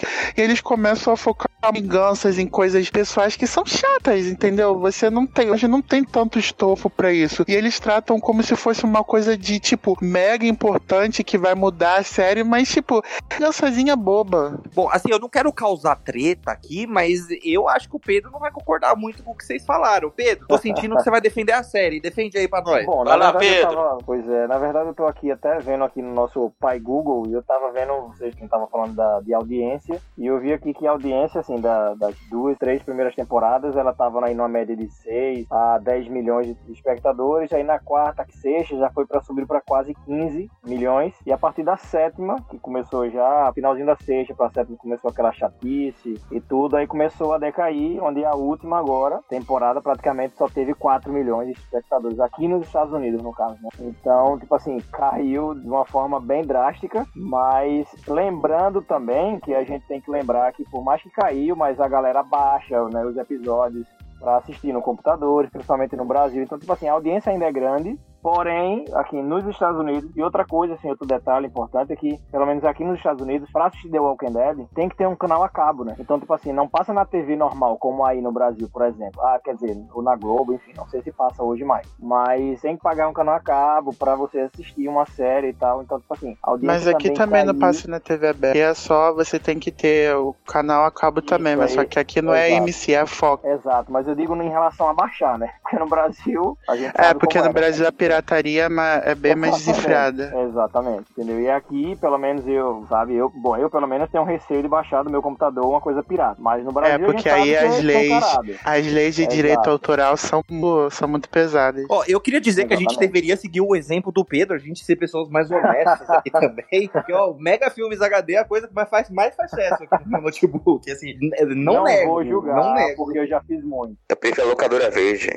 eles começam a focar vinganças, em coisas pessoais que são chatas, entendeu? Você não tem, hoje não tem tanto estofo para isso. E eles tratam como se fosse uma coisa de tipo mega importante que vai mudar a série, mas tipo, criançazinha boba. Bom, assim, eu não quero causar treta aqui, mas eu acho que o Pedro não vai concordar muito com o que vocês falaram. Pedro, tô sentindo que você vai defender a série. Defende aí pra nós. Bom, Vai na lá, verdade eu Pedro. tava, pois é, na verdade eu tô aqui até vendo aqui no nosso pai Google e eu tava vendo, vocês que estavam falando da, de audiência, e eu vi aqui que a audiência, assim, da- das duas, três primeiras temporadas, ela tava aí numa média de 6 a 10 milhões de espectadores, aí na quarta, que sexta, já foi pra subir pra quase 15 milhões, e a partir da sétima, que começou já, finalzinho da sexta pra sétima, começou aquela chatice e tudo, aí começou a decair, onde a última agora, temporada, praticamente só teve 4 milhões de espectadores, aqui nos Estados Unidos, no caso, né? Então, tipo assim, caiu de uma forma bem drástica, mas lembrando também que a gente tem que lembrar que por mais que caiu, mas a galera baixa, né, os episódios para assistir no computador, principalmente no Brasil. Então, tipo assim, a audiência ainda é grande, Porém, aqui nos Estados Unidos, e outra coisa, assim, outro detalhe importante é que, pelo menos aqui nos Estados Unidos, pra assistir The Walking Dead, tem que ter um canal a cabo, né? Então, tipo assim, não passa na TV normal, como aí no Brasil, por exemplo. Ah, quer dizer, ou na Globo, enfim, não sei se passa hoje mais. Mas tem que pagar um canal a cabo pra você assistir uma série e tal. Então, tipo assim, a audiência Mas aqui também não caiu. passa na TV aberta. É só você tem que ter o canal a cabo também, mas aí, só que aqui não é exato. MC, é Fox. Exato, mas eu digo em relação a baixar, né? Porque no Brasil, a gente É, porque no né? Brasil a pirataria é é bem mais Exatamente, desenfreada. Exatamente, entendeu? E aqui, pelo menos eu, sabe, eu, bom, eu pelo menos tenho receio de baixar do meu computador uma coisa pirata. Mas no Brasil É, a gente porque sabe aí que as é leis, as leis de Exato. direito autoral são, são muito pesadas. Ó, eu queria dizer que a gente Exatamente. deveria seguir o exemplo do Pedro, a gente ser pessoas mais honestas aqui também. Porque, ó, Mega Filmes HD é a coisa que mais faz, mais faz sucesso aqui no meu notebook. Assim, n- não, Não nego, vou julgar, não nego. porque eu já fiz muito. Eu prefiro a locadora verde.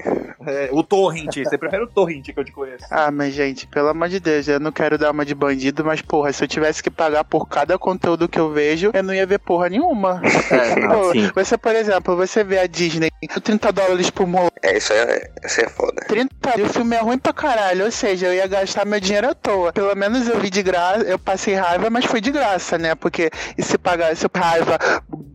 É, o Torrent, você prefere o Torrent que eu te conheço. Ah, mas gente, pelo amor de Deus, eu não quero dar uma de bandido, mas porra, se eu tivesse que pagar por cada conteúdo que eu vejo, eu não ia ver porra nenhuma. É, não, Pô, sim. você, por exemplo, você vê a Disney, 30 dólares por moleque, É, isso é, isso é foda. 30 e o filme é ruim pra caralho, ou seja, eu ia gastar meu dinheiro à toa. Pelo menos eu vi de graça, eu passei raiva, mas foi de graça, né? Porque e se pagasse raiva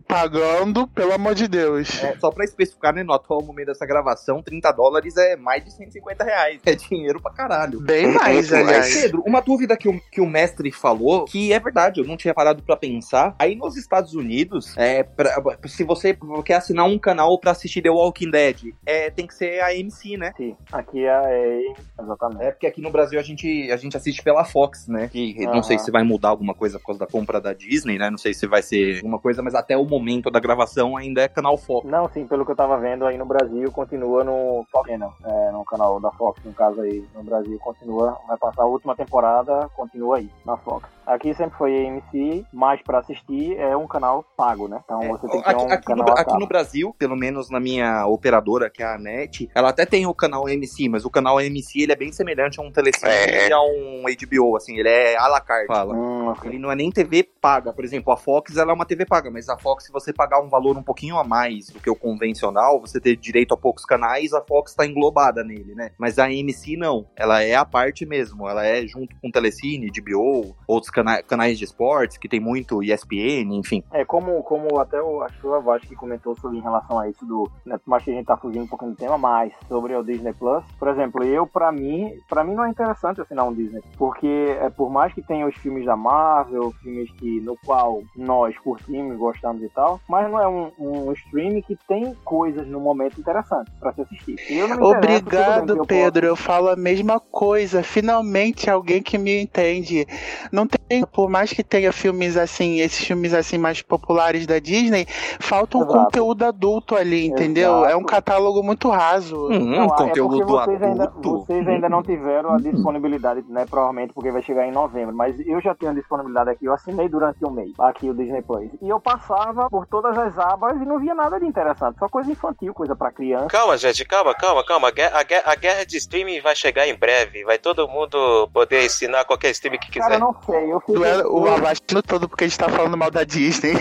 pagando, pelo amor de Deus. É, só pra especificar, né, no atual momento dessa gravação, 30 dólares é mais de 150 reais. É dinheiro pra caralho. Bem mais, aliás. Pedro, uma dúvida que o, que o mestre falou, que é verdade, eu não tinha parado pra pensar. Aí nos Estados Unidos, é, pra- se você quer assinar um canal pra assistir The Walking Dead, é, tem que ser a MC, né? Sim, aqui é, é- exatamente. É porque aqui no Brasil a gente, a gente assiste pela Fox, né? Que não sei se vai mudar alguma coisa por causa da compra da Disney, né? Não sei se vai ser alguma coisa, mas até o momento da gravação ainda é canal Fox. Não, sim, pelo que eu tava vendo aí no Brasil, continua no Fox Channel, é, no canal da Fox, no caso aí, no Brasil, continua, vai passar a última temporada, continua aí, na Fox. Aqui sempre foi AMC, mas para assistir é um canal pago, né? Então É, você tem que ter aqui, um aqui canal no, aqui no Brasil, pelo menos na minha operadora, que é a NET, ela até tem o canal MC, mas o canal MC ele é bem semelhante a um telecine É. e a um HBO, assim, ele é à la carte, fala. Hum, ok. Ele não é nem TV paga, por exemplo, a Fox ela é uma TV paga, mas a Fox, se você pagar um valor um pouquinho a mais do que o convencional, você ter direito a poucos canais, a Fox tá englobada nele, né? Mas a MC não, ela é a parte mesmo, ela é junto com o Telecine, HBO, outros cana canais de esportes, que tem muito ESPN, enfim. É, como, como até o, acho que o que comentou sobre em relação a isso do, né, por mais que a gente tá fugindo um pouquinho do tema, mas sobre o Disney Plus, por exemplo, eu, pra mim, pra mim não é interessante assinar um Disney, porque é, por mais que tenha os filmes da Marvel, filmes que, no qual nós curtimos, gostamos e tal, mas não é um, um streaming que tem coisas no momento interessantes pra se assistir. Obrigado, eu Pedro. Eu falo a mesma coisa. Finalmente alguém que me entende. Não tem, por mais que tenha filmes assim, esses filmes assim mais populares da Disney, falta um Exato. conteúdo adulto ali, entendeu? Exato. É um catálogo muito raso. Hum, Não, é conteúdo porque vocês ainda, adulto. vocês ainda não tiveram a disponibilidade, né? Provavelmente porque vai chegar em novembro. Mas eu já tenho a disponibilidade aqui. Eu assinei durante um mês aqui o Disney Plus. E eu passava por todas as abas e não via nada de interessante. Só coisa infantil, coisa pra criança. Calma, gente, calma, calma, calma. A guerra, a guerra- a guerra de streaming vai chegar em breve. Vai todo mundo poder ensinar qualquer streaming que Cara, quiser. eu não sei. Eu fico, Não é o eu- Avastino todo porque a gente tá falando mal da Disney.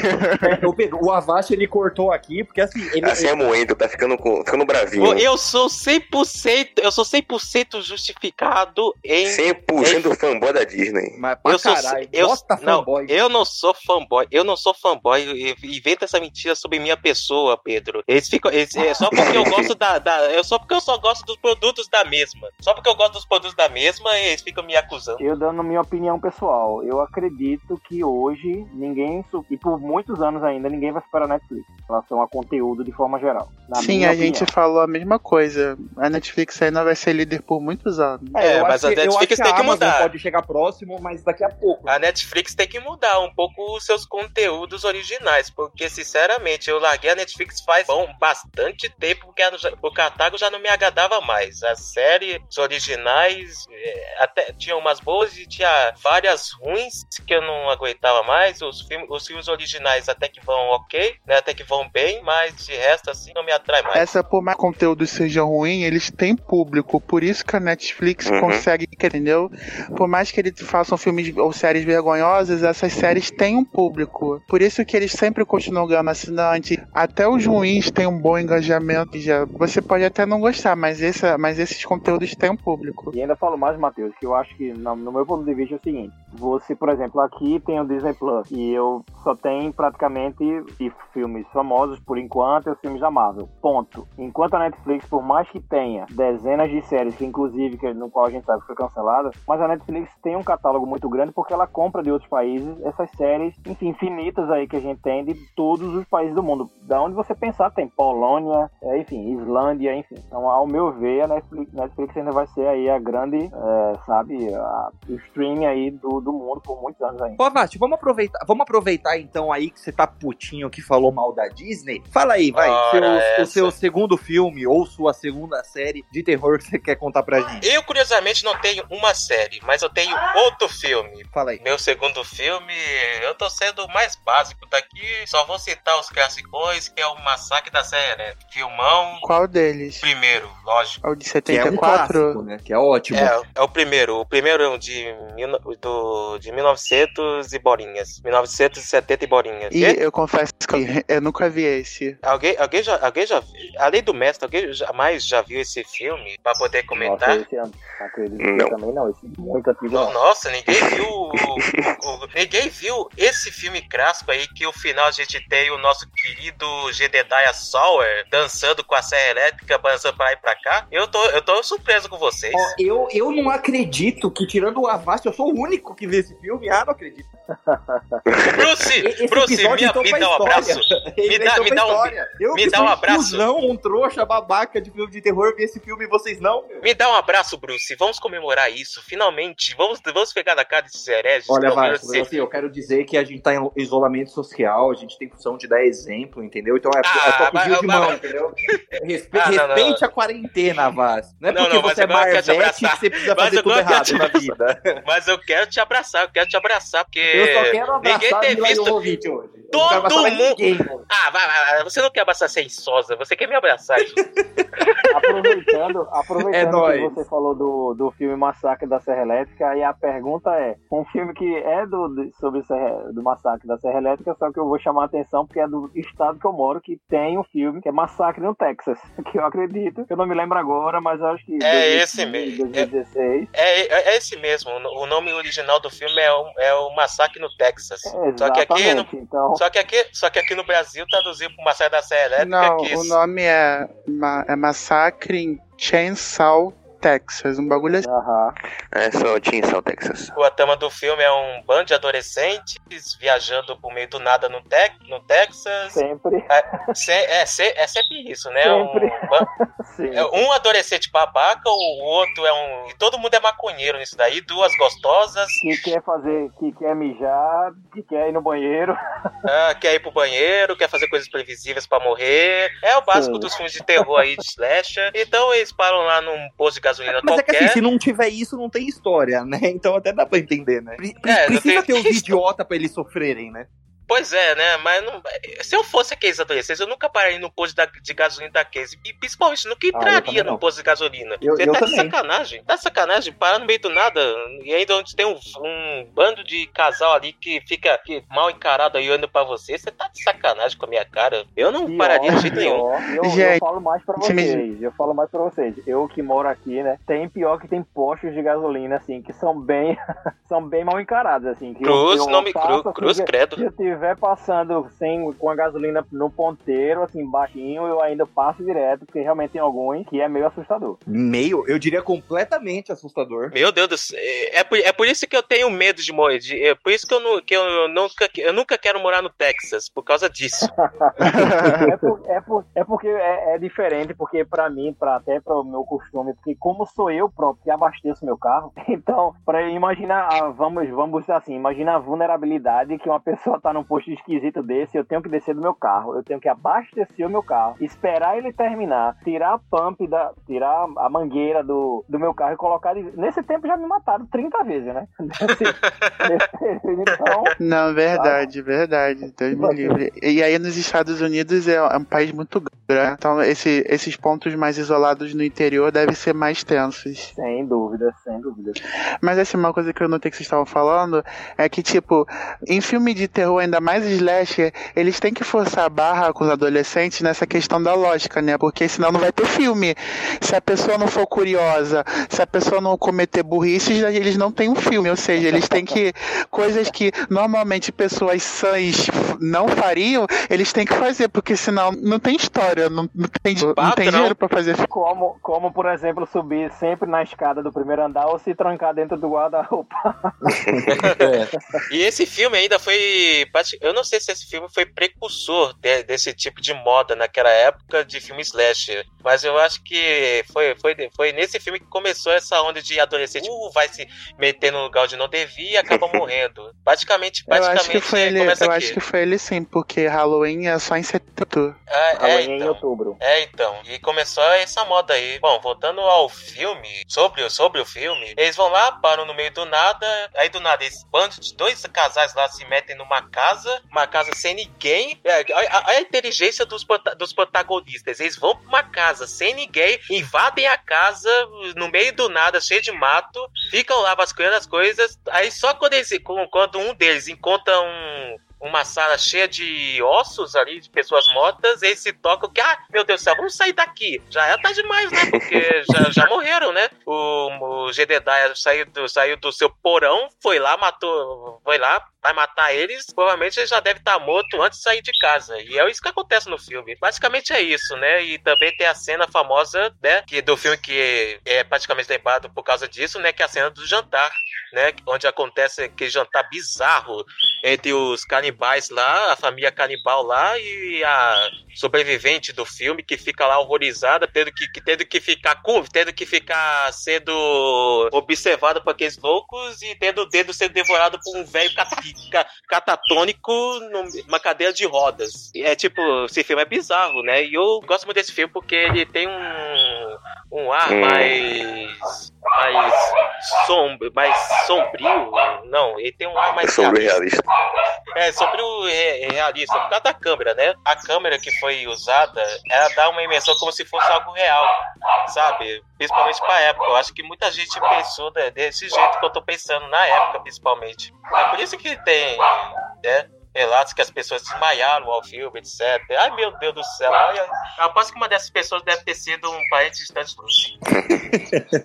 Ô Pedro, o Avast ele cortou aqui, porque assim, ele, Tá se moendo, tá ficando, com, ficando bravinho. Eu sou 100%, eu sou 100% justificado em 100% fanboy da Disney. Mas pra eu sou caralho, eu, bosta não, fanboy. eu não sou fanboy, eu não sou fanboy. Inventa essa mentira sobre minha pessoa, Pedro. Eles ficam, eles- é só porque eu gosto da, da, eu só porque eu só gosto dos produtos da mesma. Só porque eu gosto dos produtos da mesma, eles ficam me acusando. Eu dando minha opinião pessoal, eu acredito que hoje ninguém, e por muitos anos ainda, ninguém vai superar a Netflix em relação a conteúdo de forma geral. Na Sim, a gente opinião. falou a mesma coisa. A Netflix ainda vai ser líder por muitos anos. É, eu mas acho a que- eu Netflix que tem a que mudar. pode chegar próximo, mas daqui a pouco. A Netflix tem que mudar um pouco os seus conteúdos originais, porque sinceramente eu larguei a Netflix faz bom, bastante tempo, porque a- o catálogo já não me agradava mais. As séries originais é, até tinha umas boas e tinha várias ruins que eu não aguentava mais. Os filmes, os filmes originais até que vão ok, né, até que vão bem, mas de resto assim não me atrai mais. Essa, por mais que o conteúdo seja ruim, eles têm público. Por isso que a Netflix Uhum. consegue, entendeu? Por mais que eles façam filmes ou séries vergonhosas, essas séries têm um público. Por isso que eles sempre continuam ganhando assinante. Até os ruins têm um bom engajamento. Já. Você pode até não gostar, mas, esse, mas esses conteúdos têm um público. E ainda falo mais, Matheus, que eu acho que, no, no meu ponto de vista, é o seguinte: você, por exemplo, aqui tem o Disney Plus, e eu só tenho praticamente filmes famosos por enquanto, e os filmes da Marvel. Ponto. Enquanto a Netflix, por mais que tenha dezenas de séries, que inclusive, que, no qual a gente sabe que foi cancelada, mas a Netflix tem um catálogo muito grande porque ela compra de outros países essas séries, enfim, infinitas aí que a gente tem de todos os países do mundo. Da onde você pensar, tem Polônia, é, enfim, Islândia, enfim. Então, ao meu ver, a Netflix, Netflix ainda vai ser aí a grande, é, sabe, a, o streaming aí do, do mundo por muitos anos ainda. Ô, Avast, vamos aproveitar, vamos aproveitar então aí que você tá putinho que falou mal da Disney. Fala aí, vai, seu- o seu segundo filme ou sua segunda série de terror que você quer contar pra gente. Eu, curiosamente, não tenho uma série, mas eu tenho outro filme. Fala aí. Meu segundo filme, eu tô sendo o mais básico daqui, só vou citar os classicões, que é o Massacre da Serra Elétrica. Filmão, Qual deles? primeiro, lógico. É o de Que é um 74? clássico, né? Que é ótimo. É, é o primeiro. O primeiro é o de, no- do, de 1900 e bolinhas. 1970 e bolinhas. E E- eu confesso que eu nunca vi esse. Alguém, alguém, já, alguém já? Além do mestre, alguém jamais já viu esse filme pra poder comentar? Nossa, Não. também não, esse é muito antigo. Nossa, ninguém viu o, o- o- ninguém viu esse filme clássico aí que o final a gente tem o nosso querido Jedediah Sauer dançando com a serra elétrica, balançando pra lá e pra cá. Eu tô, eu tô surpreso com vocês. Ó, eu, eu não acredito que, tirando o Avast, eu sou o único que vê esse filme. Ah, não acredito. Bruce, Bruce, me, me dá um abraço. Me dá- me dá um- história. Eu me dá um abraço. tiozão, um trouxa babaca de filme de terror, vi esse filme e vocês não, meu. Me dá um abraço, Bruce. Vamos comemorar isso. Finalmente, vamos, vamos pegar na cara desses hereges. Olha, não Vasco, assim, eu quero dizer que a gente tá em isolamento social, a gente tem função de dar exemplo, entendeu? Então é, Ah, é só pedir mas- de mas- mão, entendeu? Respe- Ah, não, não, respeite a quarentena, Vaz. Não é Não, porque não, mas você é marvete que você precisa Mas fazer tudo errado te na vida. Mas eu quero te abraçar, eu quero te abraçar, porque. Eu só quero abraçar ninguém tem visto. Hoje. Todo mundo. Ninguém, ah, vai, vai, você não quer abraçar sem sosa, você quer me abraçar. aproveitando, aproveitando é que você falou do, do filme Massacre da Serra Elétrica, aí a pergunta é: um filme que é do, sobre o do Massacre da Serra Elétrica, só que eu vou chamar a atenção porque é do estado que eu moro, que tem um filme que é Massacre no Texas, que eu acredito, eu não me lembro agora, mas acho que. É esse mesmo. 2016. É, é, é, esse mesmo. O nome original do filme é o, é o Massacre no Texas. É, só que aqui no, então... só que aqui, só que aqui no Brasil traduziu para Massacre da Serra Elétrica. Não, que... o nome é, é Massacre em Chainsaw Texas, um bagulho assim. Uhum. É só Chainsaw, Texas. A trama do filme é um bando de adolescentes viajando por meio do nada no, te no Texas. Sempre. É, se, é, se, é sempre isso, né? Sempre. Um, é um adolescente babaca, o outro é um. E todo mundo é maconheiro nisso daí, duas gostosas. Que quer fazer, que quer mijar, que quer ir no banheiro. Ah, quer ir pro banheiro, quer fazer coisas previsíveis pra morrer. É o básico Sim. dos filmes de terror aí de slasher. Então eles param lá num posto de gasolina Mas qualquer. é que assim, se não tiver isso, não tem história, né? Então até dá pra entender, né? Pre é, precisa ter os idiota pra eles sofrerem, né? Pois é, né? Mas não, se eu fosse aqueles adolescentes, eu nunca pararia no posto da, de gasolina da Case. E principalmente nunca ah, entraria ah, no posto de gasolina. Eu, Você eu tá também. de sacanagem. Tá de sacanagem, parar no meio do nada. E ainda onde tem um, um bando de casal ali que fica que, mal encarado aí olhando pra você. Você tá de sacanagem com a minha cara. Eu não pior, pararia de jeito nenhum. Eu, eu, falo mais pra vocês. Eu falo mais pra vocês. Eu que moro aqui, né? Tem pior que tem postos de gasolina, assim, que são bem, são bem mal encarados, assim. cruz, eu, nome Cruz, assim, Cruz, credo. Se eu estiver passando sem, com a gasolina no ponteiro, assim, baixinho, eu ainda passo direto, porque realmente tem alguns que é meio assustador. Meio? Eu diria completamente assustador. Meu Deus do céu. É, é por, é por isso que eu tenho medo de morrer. De, é por isso que eu, não, que eu, nunca, eu nunca quero morar no Texas, por causa disso. é, por, é, por, é, porque é, é diferente, porque para mim, pra, até para o meu costume, porque como sou eu próprio que abasteço meu carro, então, para imaginar, ah, vamos, vamos assim, imagina a vulnerabilidade que uma pessoa tá num posto esquisito desse, eu tenho que descer do meu carro, eu tenho que abastecer o meu carro, esperar ele terminar, tirar a pump da. tirar a mangueira do, do meu carro e colocar. Nesse tempo já me mataram 30 vezes, né? Nesse, nesse, então, Não, verdade, tá? verdade. Deus me livre. E aí nos Estados Unidos é, é um país muito grande, então esse, esses pontos mais isolados no interior devem ser mais tensos. Sem dúvida, sem dúvida. Mas assim, uma coisa que eu notei que vocês estavam falando é que, tipo, em filme de terror, ainda mais slasher, eles têm que forçar a barra com os adolescentes nessa questão da lógica, né? Porque senão não vai ter filme. Se a pessoa não for curiosa, se a pessoa não cometer burrices, eles não têm um filme. Ou seja, eles têm que. coisas que normalmente pessoas sãs não fariam, eles têm que fazer, porque senão não tem história, não, não tem, não tem dinheiro pra fazer como, como, por exemplo, subir sempre na escada do primeiro andar ou se trancar dentro do guarda-roupa. é. E esse filme ainda foi. Eu não sei se esse filme foi precursor de, desse tipo de moda naquela época de filme slasher. Mas eu acho que foi, foi, foi nesse filme que começou essa onda de adolescente uh, vai se meter no lugar onde não devia e acaba morrendo. Praticamente, praticamente. Eu acho que foi ele, eu aqui. acho que foi ele sim, porque Halloween é só em setembro. É, é Halloween então, em outubro. É, então. E começou essa moda aí. Bom, voltando ao filme, sobre, sobre o filme, eles vão lá, param no meio do nada, aí do nada, esse bando de dois casais lá se metem numa casa, uma casa sem ninguém. É, a, a, inteligência dos, dos protagonistas. Eles vão pra uma casa sem ninguém, invadem a casa no meio do nada, cheio de mato, ficam lá vasculhando as coisas. Aí só quando, eles, quando um deles encontra um, uma sala cheia de ossos ali, de pessoas mortas, e eles se tocam que, ah, meu Deus do céu, vamos sair daqui. Já é tá demais, né? Porque já, já morreram, né? O, o Jedediah saiu do, saiu do seu porão, foi lá, matou, foi lá, vai matar eles, provavelmente ele já deve estar tá morto antes de sair de casa. E é isso que acontece no filme. Basicamente é isso, né? E também tem a cena famosa, né? Que do filme que é praticamente lembrado por causa disso, né? Que é a cena do jantar, né? Onde acontece aquele jantar bizarro entre os canibais lá, a família canibal lá e a sobrevivente do filme que fica lá horrorizada, tendo que, tendo que ficar tendo que ficar sendo observada por aqueles loucos e tendo o dedo sendo devorado por um velho catatônico numa cadeira de rodas. É tipo, esse filme é bizarro, né? E eu gosto muito desse filme porque ele tem um, um ar mais. mais sombrio, mais sombrio. Não, ele tem um ar mais é sombrio realista. É, sombrio realista, por causa da câmera, né? A câmera que foi usada, ela dá uma imersão como se fosse algo real, sabe? Principalmente pra época. Eu acho que muita gente pensou desse jeito que eu tô pensando na época, principalmente. É por isso que tem, né? Relatos que as pessoas desmaiaram ao filme, etc. Ai, meu Deus do céu. Eu aposto que uma dessas pessoas deve ter sido um parente distante do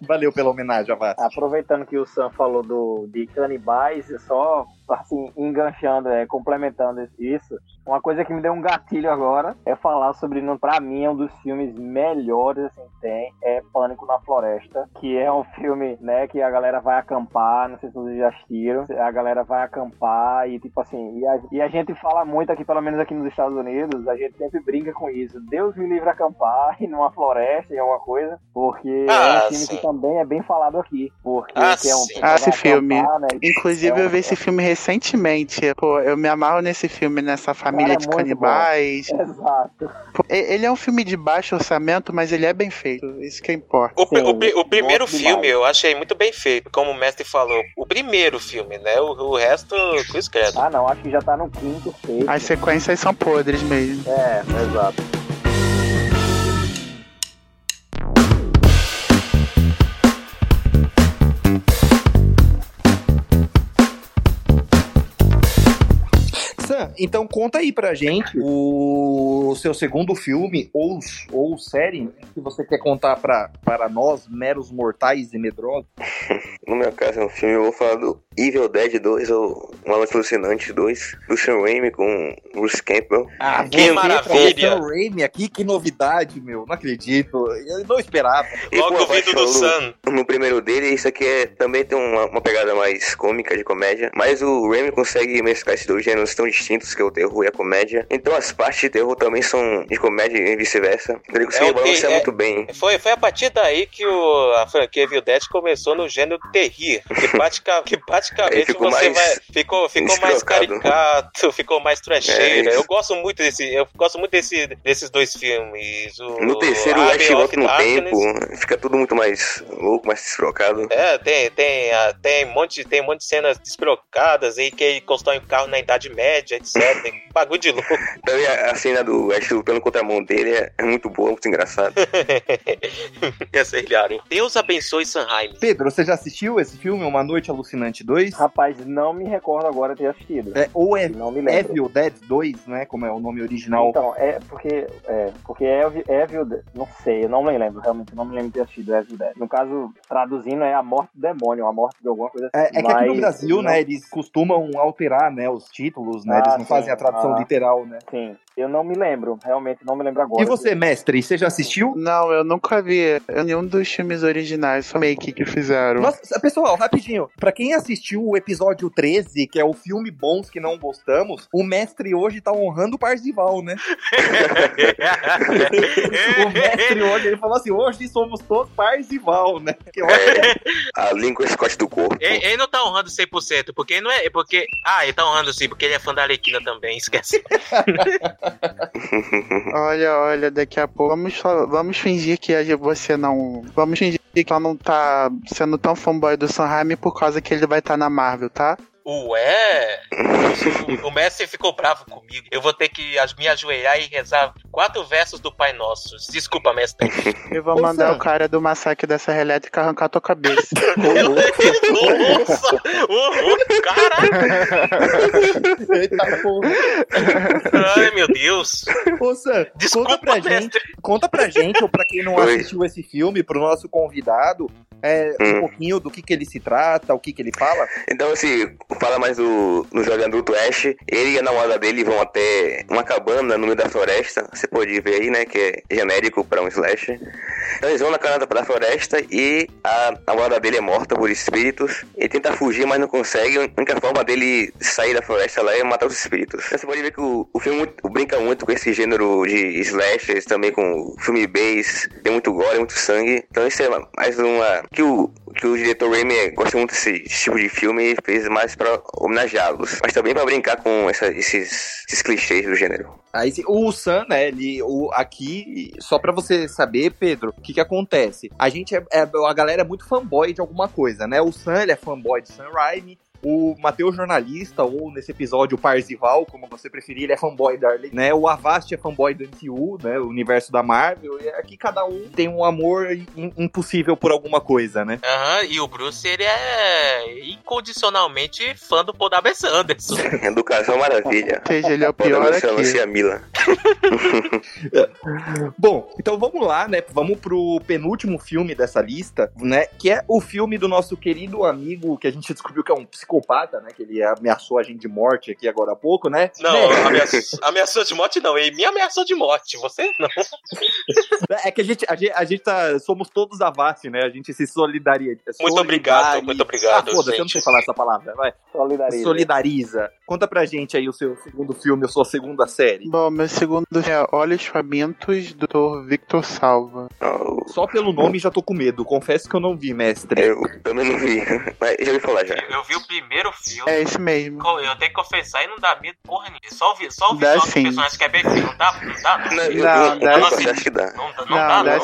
Valeu pela homenagem, Avaz. Aproveitando que o Sam falou do, de canibais, só assim, enganchando, é, complementando isso, uma coisa que me deu um gatilho agora é falar sobre, pra mim, é um dos filmes melhores, assim, tem, é Pânico na Floresta, que é um filme, né, que a galera vai acampar, não sei se vocês já assistiram, a galera vai acampar e, tipo assim, e a, e a gente fala muito aqui, pelo menos aqui nos Estados Unidos, a gente sempre brinca com isso, Deus me livre acampar em uma floresta, em alguma coisa, porque ah, é um ah, filme sim. que também é bem falado aqui, porque ah, é um... Ah, esse filme. Né, Inclusive, é, eu vi esse filme recentemente. Pô, eu me amarro nesse filme, nessa família Cara, de canibais. Bom. Exato. Ele é um filme de baixo orçamento, mas ele é bem feito. Isso que importa. O, Sim, o, o primeiro filme demais. eu achei muito bem feito, como o mestre falou. O primeiro filme, né? O, o resto, Cruz Credo. Ah, não, acho que já tá no quinto, sexto. As sequências são podres mesmo. É, exato. Então conta aí pra gente o seu segundo filme ou, ou série que você quer contar pra, para nós, meros mortais e medrosos. no meu caso é um filme, eu vou falar do Evil Dead 2 ou Uma Noite Alucinante 2, do Sean Raimi com Bruce Campbell. Ah, que maravilha! Sean Raimi aqui, que novidade, meu. Não acredito. Eu não esperava. Logo o vídeo do Sun. No primeiro dele, isso aqui é, também tem uma, uma pegada mais cômica, de comédia, mas o Raimi consegue mesclar esses dois gêneros tão distintos que é o terror e a comédia. Então as partes de terror também são de comédia e vice-versa. Ele consegue é, balancear é, muito bem. Foi, foi a partir daí que o, a franquia Evil Dead começou no gênero terrir, que, pratica, praticamente você mais vai, ficou, ficou mais caricato, ficou mais trecheira. É, eu gosto muito desse, eu gosto muito desse, desses dois filmes. O, no terceiro, o Ash volta no tempo, fica tudo muito mais louco, mais desprocado. É, tem, tem, tem, um monte, tem um monte de cenas desprocadas aí que ele constrói um carro na Idade Média, etc. tem bagulho de louco. Também a, a cena do Ash lutando contra a mão dele é, é muito boa, muito engraçada. É Deus abençoe Sanheim. Pedro, você já assistiu esse filme, Uma Noite Alucinante 2? Rapaz, não me recordo agora ter assistido. É, ou é não me Evil Dead 2, né? Como é o nome original. Então, é porque. É, porque Evil, Evil Dead. Não sei, eu não me lembro, realmente, não me lembro de ter assistido Evil Dead. No caso, traduzindo, é a morte do demônio, a morte de alguma coisa assim. É, é que aqui no Brasil, não... né, eles costumam alterar, né, os títulos, né? Ah, eles não sim, fazem a tradução ah, literal, né? Sim. Eu não me lembro, realmente não me lembro agora. E você, mestre, você já assistiu? Não, eu nunca vi nenhum dos filmes originais, só make que fizeram. Nossa, pessoal, rapidinho, pra quem assistiu o episódio 13, que é o filme Bons que Não Gostamos, o mestre hoje tá honrando o Parzival, né? o mestre hoje, ele falou assim, hoje somos todos Parzival, né? Que é, a língua Scott do corpo. Ele, ele, não tá honrando 100%, porque ele não é, porque, ah, ele tá honrando sim, porque ele é fã da Alequina também, esquece. olha, olha, daqui a pouco vamos, vamos fingir que você não. Vamos fingir que ela não tá sendo tão fanboy do Sanheim por causa que ele vai estar tá na Marvel, tá? Ué? o Messi ficou bravo comigo. Eu vou ter que me ajoelhar e rezar quatro versos do Pai Nosso. Desculpa, mestre. Eu vou mandar Nossa. o cara do massacre dessa elétrica arrancar a tua cabeça. Nossa! Ô, caralho! Eita porra! Ai, meu Deus! Moça, Desculpa, conta pra mestre. gente, conta pra gente, ou pra quem não assistiu esse filme, pro nosso convidado, é, um hum. pouquinho do que, que ele se trata, o que, que ele fala? Então, assim, fala mais do, no jovem adulto Ash. Ele e a namorada dele vão até uma cabana no meio da floresta. Você pode ver aí, né? Que é genérico para um slash. Então eles vão na canada da floresta e a namorada dele é morta por espíritos. Ele tenta fugir, mas não consegue. A única forma dele sair da floresta lá é matar os espíritos. Então você pode ver que o, o filme brinca muito com esse gênero de slashers, também com filme base, tem muito gore, muito sangue. Então isso é mais uma que o, que o diretor Raimi gosta muito desse tipo de filme e fez mais pra homenageá-los. Mas também pra brincar com essa, esses, esses clichês do gênero. Aí, o Sam, né, ele, o, aqui, só pra você saber, Pedro, o que que acontece? A gente é, é, a galera é muito fanboy de alguma coisa, né? O Sam, ele é fanboy de Sam Raimi, o Matheus Jornalista, ou nesse episódio o Parzival, como você preferir, ele é fanboy da Arley, né? O Avast é fanboy do MCU, né? O universo da Marvel. E aqui cada um tem um amor impossível por alguma coisa, né? Aham, uhum, e o Bruce, ele é incondicionalmente fã do Paul W.S. Anderson. Educação maravilha. Ou seja, ele é o pior aqui. a Mila. Bom, então vamos lá, né? Vamos pro penúltimo filme dessa lista, né? Que é o filme do nosso querido amigo, que a gente descobriu que é um psicólogo psicopata, né? Que ele ameaçou a gente de morte aqui agora há pouco, né? Não, né? ameaçou, ameaçou de morte não, ele me ameaçou de morte, você não. É que a gente, a gente, a gente tá, somos todos a né? A gente se solidaria. Muito obrigado, muito obrigado. Ah, foda-se, eu não sei falar essa palavra, vai. Solidariza. Solidariza. Conta pra gente aí o seu segundo filme, a sua segunda série. Bom, meu segundo é Olhos Famintos, do Dr. Victor Salva. Oh. Só pelo nome já tô com medo. Confesso que eu não vi, mestre. Eu também não vi, mas já ouvi falar já. Eu vi o primeiro filme. É esse mesmo. Eu tenho que confessar e não dá medo porra nenhuma. Só o, visual do personagem que é bem feio. Não dá, não dá. Não, não, dá não, sim. acho que dá. Não, dá, dá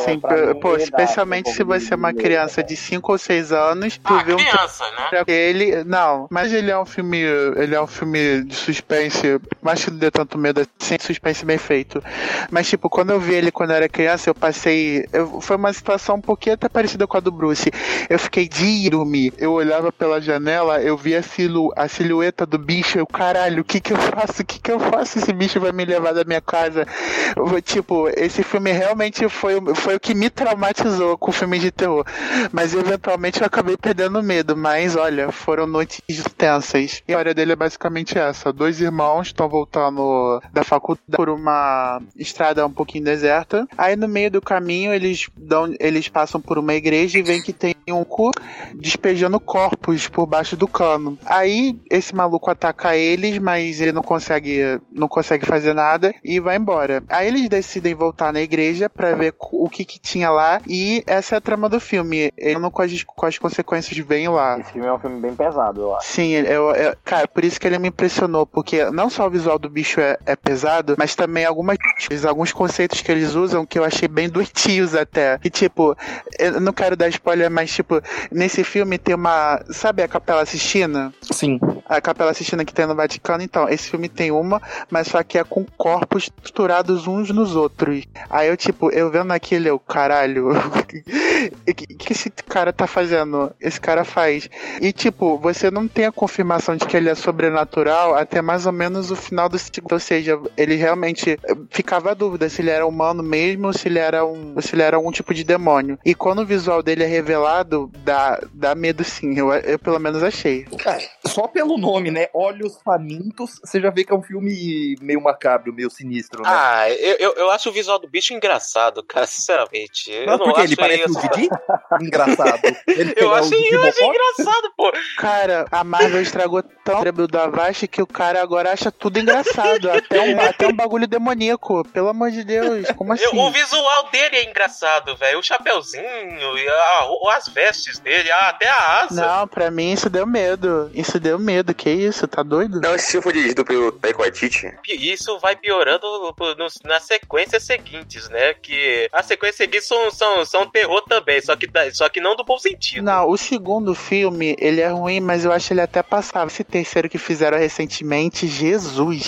Pô, dá, especialmente se você é uma criança de 5 ou 6 anos, tu Ah, vê um criança, né? Ele, não, mas ele é um filme, ele é um filme de suspense, mais que não dê tanto medo assim, suspense bem feito. Mas tipo, quando eu vi ele quando eu era criança, eu passei, eu- foi uma situação um pouquinho até parecida com a do Bruce. Eu fiquei de dormir. Eu olhava pela janela, eu via a, silu, a silhueta do bicho, eu, caralho, o que que eu faço? O que que eu faço? Esse bicho vai me levar da minha casa. Tipo, esse filme realmente foi, foi o que me traumatizou com filmes de terror. Mas eventualmente eu acabei perdendo medo. Mas olha, foram noites tensas. E a história dele é basicamente essa: dois irmãos estão voltando da faculdade por uma estrada um pouquinho deserta. Aí no meio do caminho eles dão, eles passam por uma igreja e veem que tem um cu despejando corpos por baixo do cano. Aí esse maluco ataca eles, mas ele não consegue, não consegue fazer nada e vai embora. Aí eles decidem voltar na igreja pra ver o que que tinha lá e essa é a trama do filme. Ele não com as, com as consequências vem lá. Esse filme é um filme bem pesado, eu acho. Sim, eu, eu- cara, por isso que ele me impressionou, porque não só o visual do bicho é, é pesado, mas também algumas alguns conceitos que eles usam que eu achei bem doentios até. E tipo, eu não quero dar spoiler, mas tipo, nesse filme tem uma, sabe a Capela Sistina? Sim. A Capela Sistina que tem no Vaticano, então, esse filme tem uma, mas só que é com corpos estruturados uns nos outros. Aí eu, tipo, eu vendo aquilo, eu, caralho, o que, que esse cara tá fazendo? Esse cara faz. E, tipo, você não tem a confirmação de que ele é sobrenatural até mais ou menos o final do segundo. Ou seja, ele realmente ficava a dúvida se ele era humano mesmo ou se ele era um, se ele era algum tipo de demônio. E quando o visual dele é revelado, dá, dá medo sim. Eu, eu pelo menos achei. Cara, só pelo nome, né? Olhos Famintos, você já vê que é um filme meio macabro, meio sinistro, né? Ah, eu, eu, eu acho o visual do bicho engraçado, cara, sinceramente. Eu não por quê? acho Ele parece isso- o Didi? Engraçado. Ele Eu é o achei, eu achei engraçado, pô. Cara, a Marvel estragou tão o cérebro do Avast que o cara agora acha tudo engraçado. Até um, até um bagulho demoníaco. Pelo amor de Deus, como assim? Eu- o visual dele é engraçado, velho. O chapeuzinho, e a- o- as vestes dele, a- até a asa. Não, pra mim isso deu medo. Isso deu medo. Que isso? Tá doido? Não, esse filme foi dirigido pelo Taika Waititi. E Isso vai piorando nas sequências seguintes, né? Que as sequências seguintes são, são, são terror também, só que, tá- só que não do bom sentido. Não, o segundo filme, ele é ruim, mas eu acho ele até passável. Esse terceiro que fizeram recentemente, Jesus,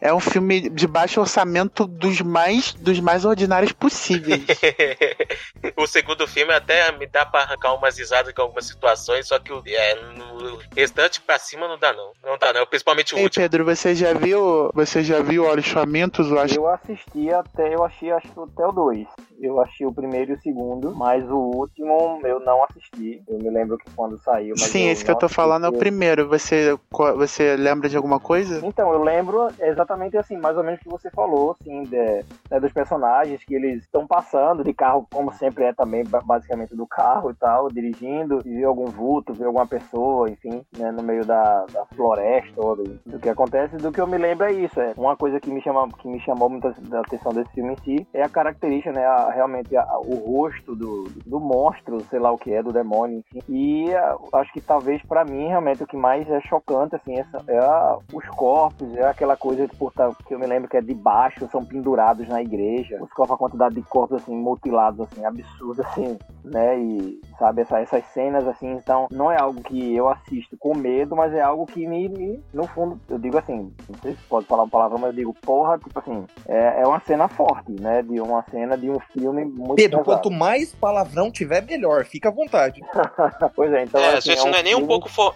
é um filme de baixo orçamento dos mais, dos mais ordinários possíveis. o segundo filme até me dá pra arrancar umas risadas com algumas situações, só que o é, no restante pra cima não dá não. Não dá não, principalmente o Ei, último. Pedro, você já viu, você já viu Olhos Famintos? Eu acho Eu assisti até, eu achei acho que até o 2. Eu achei o primeiro e o segundo, mas o último eu não assisti. Eu me lembro que quando saiu. Mas Sim, esse que eu tô falando é o primeiro. Você, você lembra de alguma coisa? Então, eu lembro exatamente assim, mais ou menos o que você falou, assim, de- né, dos personagens que eles estão passando de carro, como sempre é também, ba- basicamente do carro e tal, dirigindo, e vê algum vulto, vê alguma pessoa, enfim, né, no meio da, da floresta, ou do, do, que acontece, do que eu me lembro é isso. É uma coisa que me, chama, que me chamou muita atenção desse filme em si é a característica, né? A, realmente a, o rosto do, do monstro, sei lá o que é, do demônio, enfim. E a, acho que talvez para mim, realmente, o que mais é chocante, assim, é, é os corpos, é aquela coisa que, por, que eu me lembro que é de baixo, são pendurados na igreja. Os corpos, a quantidade de corpos, assim, mutilados, assim, absurda, assim, né? E, sabe, essa, essas cenas, assim, então, não é algo que eu assisto com medo, mas é algo que me, me no fundo, eu digo assim, não sei se pode falar uma palavra, mas eu digo, porra, tipo assim, é, é uma cena forte, né? De uma cena de um filme muito Pedro, pesado. quanto mais palavrão tiver, melhor. Fica à vontade. pois é, então. É, assim, gente é um não é nem filme... um pouco for,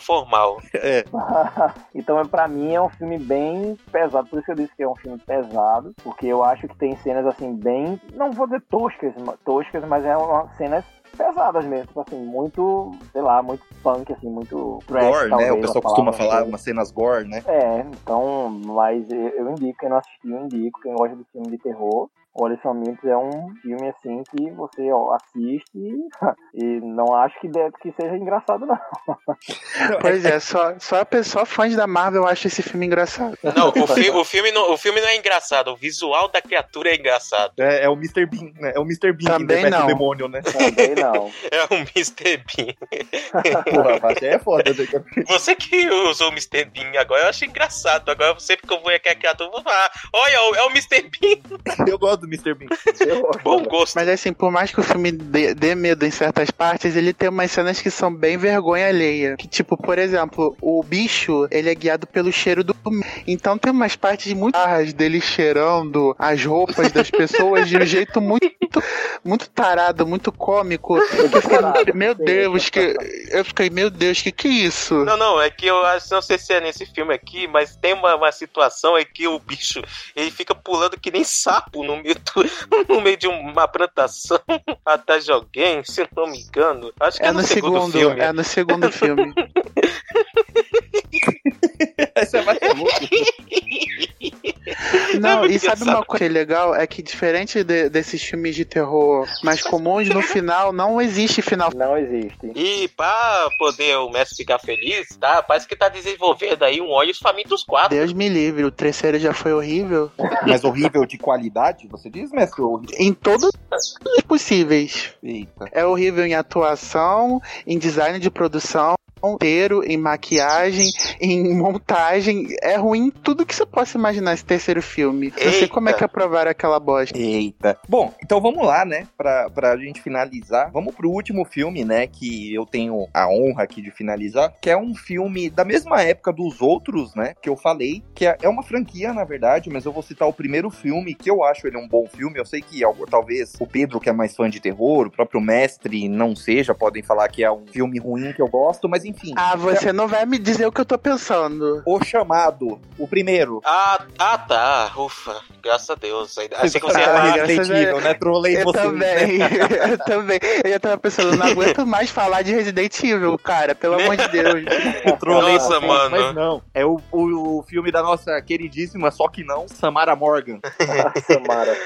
formal. É. então, pra mim, é um filme bem pesado. Por isso que eu disse que é um filme pesado, porque eu acho que tem cenas, assim, bem. Não vou dizer toscas, toscas, mas é uma cenas pesadas mesmo, tipo assim, muito, sei lá, muito punk, assim, muito trash, gore, talvez, né? O pessoal costuma falar assim. umas cenas gore, né? É, então, mas eu indico, quem não assistiu, eu indico, quem gosta de filme de terror, o Alistamento é um filme assim que você ó, assiste e, e não acho que, deve, que seja engraçado, não. Pois é, só, só a pessoa fã da Marvel acha esse filme engraçado. Não, o, fi, o, filme não, o filme não é engraçado, o visual da criatura é engraçado. É, é o Mr. Bean, né? É o Mr. Bean Também que não. o demônio, né? Também não. É o Mr. Bean. Porra, é foda. Né? Você que usou o Mr. Bean agora, eu acho engraçado. Agora, sempre que eu vou aqui a criatura, eu vou falar: olha, é o Mr. Bean. Eu gosto do Mr. Bean. Bom gosto. Mas assim, por mais que o filme dê, dê, medo em certas partes, ele tem umas cenas que são bem vergonha alheia. Que, tipo, por exemplo, o bicho, ele é guiado pelo cheiro do. Então tem umas partes muito barras dele cheirando as roupas das pessoas de um jeito muito, muito tarado, muito cômico. Fiquei, meu Deus, que. Eu fiquei, meu Deus, que que é isso? Não, não, é que eu acho, não sei se é nesse filme aqui, mas tem uma, uma situação em que o bicho ele fica pulando que nem sapo no meio do, no meio de uma plantação atrás de alguém, se não me engano. Acho que é, é no, no segundo, segundo, filme. É no segundo filme. Essa é mais. Não, e sabe uma coisa legal? É que diferente de, desses filmes de terror mais comuns, no final não existe final. Não existe. E pra poder o mestre ficar feliz, tá? Parece que tá desenvolvendo aí um Olhos Famintos 4. Deus me livre, o terceiro já foi horrível. Mas horrível de qualidade, você diz, mestre? Em todos os possíveis. Eita. É horrível em atuação, em design de produção, inteiro, em maquiagem, em montagem. É ruim tudo que você possa imaginar esse terceiro filme. Não sei como é que aprovaram aquela bosta. Eita. Bom, então vamos lá, né? Pra, pra gente finalizar. Vamos pro último filme, né? Que eu tenho a honra aqui de finalizar. Que é um filme da mesma época dos outros, né? Que eu falei. Que é, é uma franquia, na verdade, mas eu vou citar o primeiro filme, que eu acho ele um bom filme. Eu sei que talvez o Pedro, que é mais fã de terror, o próprio mestre não seja, podem falar que é um filme ruim que eu gosto, mas enfim. Ah, você é... não vai me dizer o que eu tô pensando. O Chamado, o primeiro. Ah, ah tá. Ufa, graças a Deus. Achei que você ia falar. Resident né? Trolei eu você. Também, né? eu também. Eu já tava pensando, não aguento mais falar de Resident Evil, cara. Pelo amor de Deus. Trolei nossa, você, mano. Mas não. É o, o, o filme da nossa queridíssima, só que não, Samara Morgan. Samara.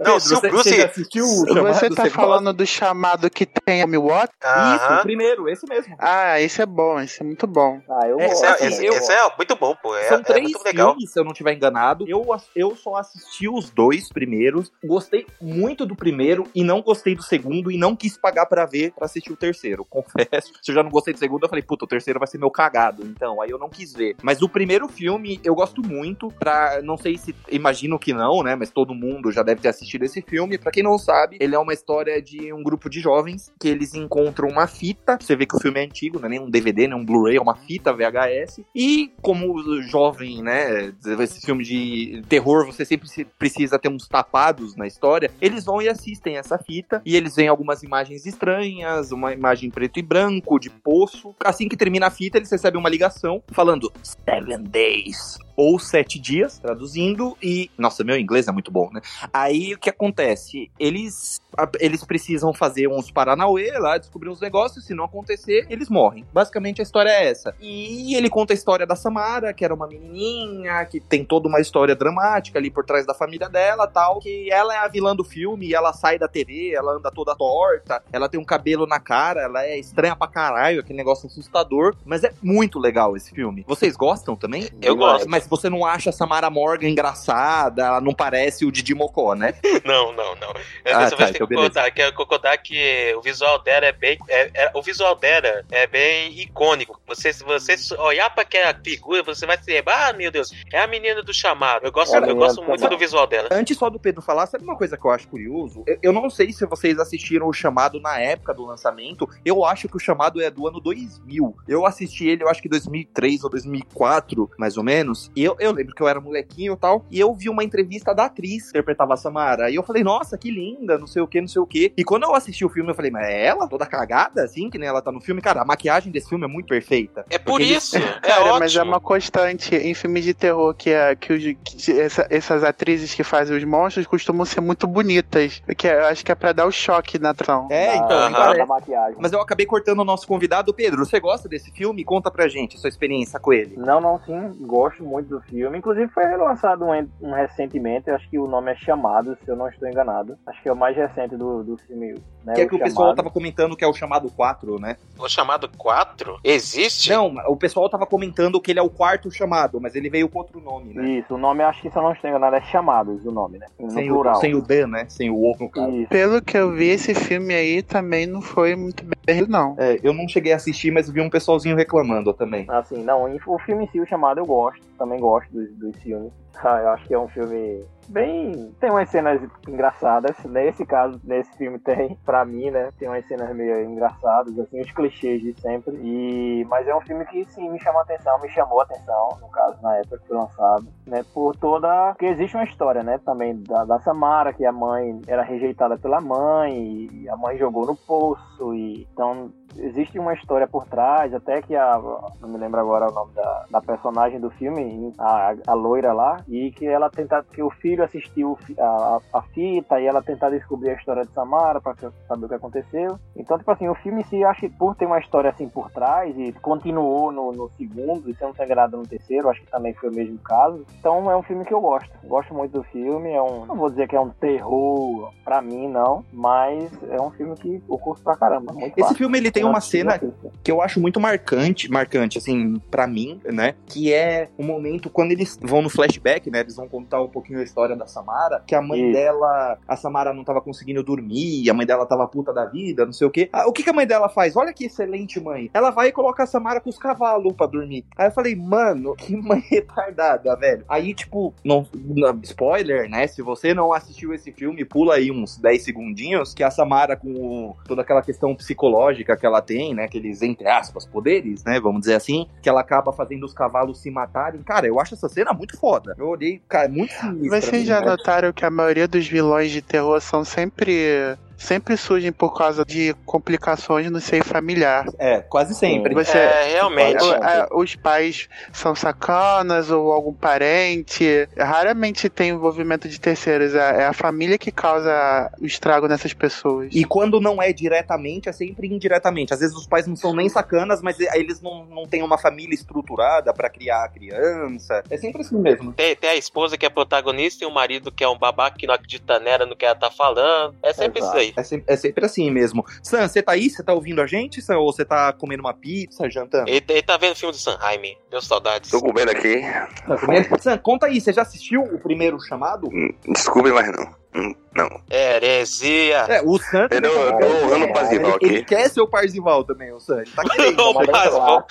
Não, se o Bruce. Você, assistiu o chamado, você tá você falando gosta? do chamado que tem a Milwaukee? Isso, o primeiro, esse mesmo. Ah, esse é bom, esse é muito bom. Ah, eu esse, gosto. É, esse, eu... esse é muito bom, pô. É, São é três muito legal. filmes, se eu não estiver enganado. Eu, eu só assisti os dois primeiros. Gostei muito do primeiro e não gostei do segundo e não quis pagar para ver para assistir o terceiro. Confesso. Se eu já não gostei do segundo, eu falei, puta, o terceiro vai ser meu cagado. Então, aí eu não quis ver. Mas o primeiro filme eu gosto muito. Pra, não sei se. Imagino que não, né? Mas todo mundo já deve ter assistido esse filme. Para quem não sabe, ele é uma história de um grupo de jovens que eles encontram uma fita. Você vê que o filme é antigo, não é nem um DVD, nem um Blu-ray, é uma fita VHS. E como jovem, né, esse filme de terror, você sempre precisa ter uns tapados na história. Eles vão e assistem essa fita e eles veem algumas imagens estranhas, uma imagem preto e branco de poço. Assim que termina a fita, eles recebem uma ligação falando Seven Days ou Sete Dias, traduzindo, e. Nossa, meu inglês é muito bom, né? Aí o que acontece? Eles eles precisam fazer uns Paranauê lá, descobrir uns negócios, se não acontecer, eles morrem. Basicamente a história é essa. E ele conta a história da Samara, que era uma menininha, que tem toda uma história dramática ali por trás da família dela, tal, que ela é a vilã do filme, e ela sai da TV, ela anda toda torta, ela tem um cabelo na cara, ela é estranha pra caralho, aquele negócio assustador, mas é muito legal esse filme. Vocês gostam também? Eu gosto. Mas você não acha a Samara Morgan engraçada, ela não parece o Didi Mocó, né? Não, não, não. Ah, tá, então concordar, que, concordar que o visual dela é bem. É, é, o visual dela é bem icônico. Você, se você olhar pra aquela figura, você vai se lembrar, ah, meu Deus, é a menina do chamado. Eu gosto, é, eu gosto muito do visual dela. Antes só do Pedro falar, sabe uma coisa que eu acho curioso? Eu, eu não sei se vocês assistiram o chamado na época do lançamento. Eu acho que o chamado é do ano 2000. Eu assisti ele, eu acho que 2003 ou 2004, mais ou menos. E eu, eu lembro que eu era molequinho e tal. E eu vi uma entrevista da atriz que interpretava a Samara. E eu falei, nossa, que linda, não sei o que, não sei o que. E quando eu assisti o filme, eu falei, mas é ela? Toda cagada, assim, que nem ela tá no filme? Cara, a maquiagem desse filme é muito perfeita. É por isso. Ele... É Cara, ótimo. mas é uma constante em filmes de terror que, é, que, os, que essa, essas atrizes que fazem os monstros costumam ser muito bonitas. Que eu acho que é pra dar o choque na atração. É, então. Da maquiagem. Mas eu acabei cortando o nosso convidado. Pedro, você gosta desse filme? Conta pra gente a sua experiência com ele. Não, não, sim. Gosto muito do filme. Inclusive foi relançado um, um recentemente. Eu acho que o nome é Chamado, se eu não estou enganado. Acho que é o mais recente do, do filme né, que é que o, pessoal tava comentando que é o chamado 4, né? O chamado 4? Existe? Não, o pessoal tava comentando que ele é o quarto chamado, mas ele veio com outro nome, né? Isso, o nome acho que se eu não estou enganado é chamados o nome, né? No sem, plural. O, sem o D, né? Sem o O no caso. Pelo que eu vi, esse filme aí também não foi muito bem, não. É, eu não cheguei a assistir, mas vi um pessoalzinho reclamando também. Assim, não, o filme em si, o chamado, eu gosto. Também gosto dos, dos filmes. Ah, eu acho que é um filme bem. Tem umas cenas engraçadas. Nesse caso, nesse filme tem, pra mim, né? Tem umas cenas meio engraçadas, assim, os clichês de sempre. E... Mas é um filme que sim me chamou atenção, me chamou atenção, no caso, na época que foi lançado, né? Por toda. Porque existe uma história, né? Também da, da Samara, que a mãe era rejeitada pela mãe, e a mãe jogou no poço, e então existe uma história por trás, até que a. Não me lembro agora o nome da, da personagem do filme, a, a loira lá, e que ela tenta. que o filho assistiu a, a, fita e ela tentar descobrir a história de Samara para saber o que aconteceu. Então, tipo assim, o filme acho que por ter uma história assim por trás e continuou no, no segundo, e se não tem agrado no terceiro, acho que também foi o mesmo caso. Então é um filme que eu gosto. Gosto muito do filme. É um. Não vou dizer que é um terror pra mim, não, mas é um filme que eu curto pra caramba. Esse fácil. filme ele tem uma cena que eu acho muito marcante, marcante, assim, para mim, né? Que é o momento quando eles vão no flashback, né? Eles vão contar um pouquinho a história da Samara, que a mãe Isso. dela, a Samara não tava conseguindo dormir, a mãe dela tava puta da vida, não sei o quê. Ah, o que, que a mãe dela faz? Olha que excelente mãe. Ela vai e coloca a Samara com os cavalos pra dormir. Aí eu falei, mano, que mãe retardada, velho. Aí, tipo, não, não, spoiler, né? Se você não assistiu esse filme, pula aí uns 10 segundinhos, que a Samara, com toda aquela questão psicológica que ela tem, né? Aqueles, entre aspas, poderes, né? Vamos dizer assim, que ela acaba fazendo os cavalos se matarem. Cara, eu acho essa cena muito foda. Eu olhei, cara, é muito sinistra. Vocês já né? notaram que a maioria dos vilões de terror são sempre sempre surgem por causa de complicações no seio familiar. É, quase sempre. Você, é, realmente. os pais são sacanas ou algum parente. Raramente tem envolvimento de terceiros. É, é a família que causa o estrago nessas pessoas. E quando não é diretamente, é sempre indiretamente. Às vezes os pais não são nem sacanas, mas eles não, não têm uma família estruturada para criar a criança. É sempre assim mesmo. Tem, tem, a esposa que é protagonista e o marido que é um babaca que não acredita nela no que ela tá falando. É sempre Exato. isso aí aí. É sempre, é sempre assim mesmo. Sam, você tá aí? Você tá ouvindo a gente? Sam, ou você tá comendo uma pizza, jantando? Ele, ele tá vendo o filme do Sanheim. Deu saudades. Tô comendo aqui. Tá comendo? Sam, conta aí, você já assistiu o primeiro chamado? Hum, desculpe, mas não. Hum, não. Heresia. É, o Sam. Eu, eu tô usando o Parzival aqui. Ele quer ser o Parzival também, o. Ele tá querendo. o Parzival.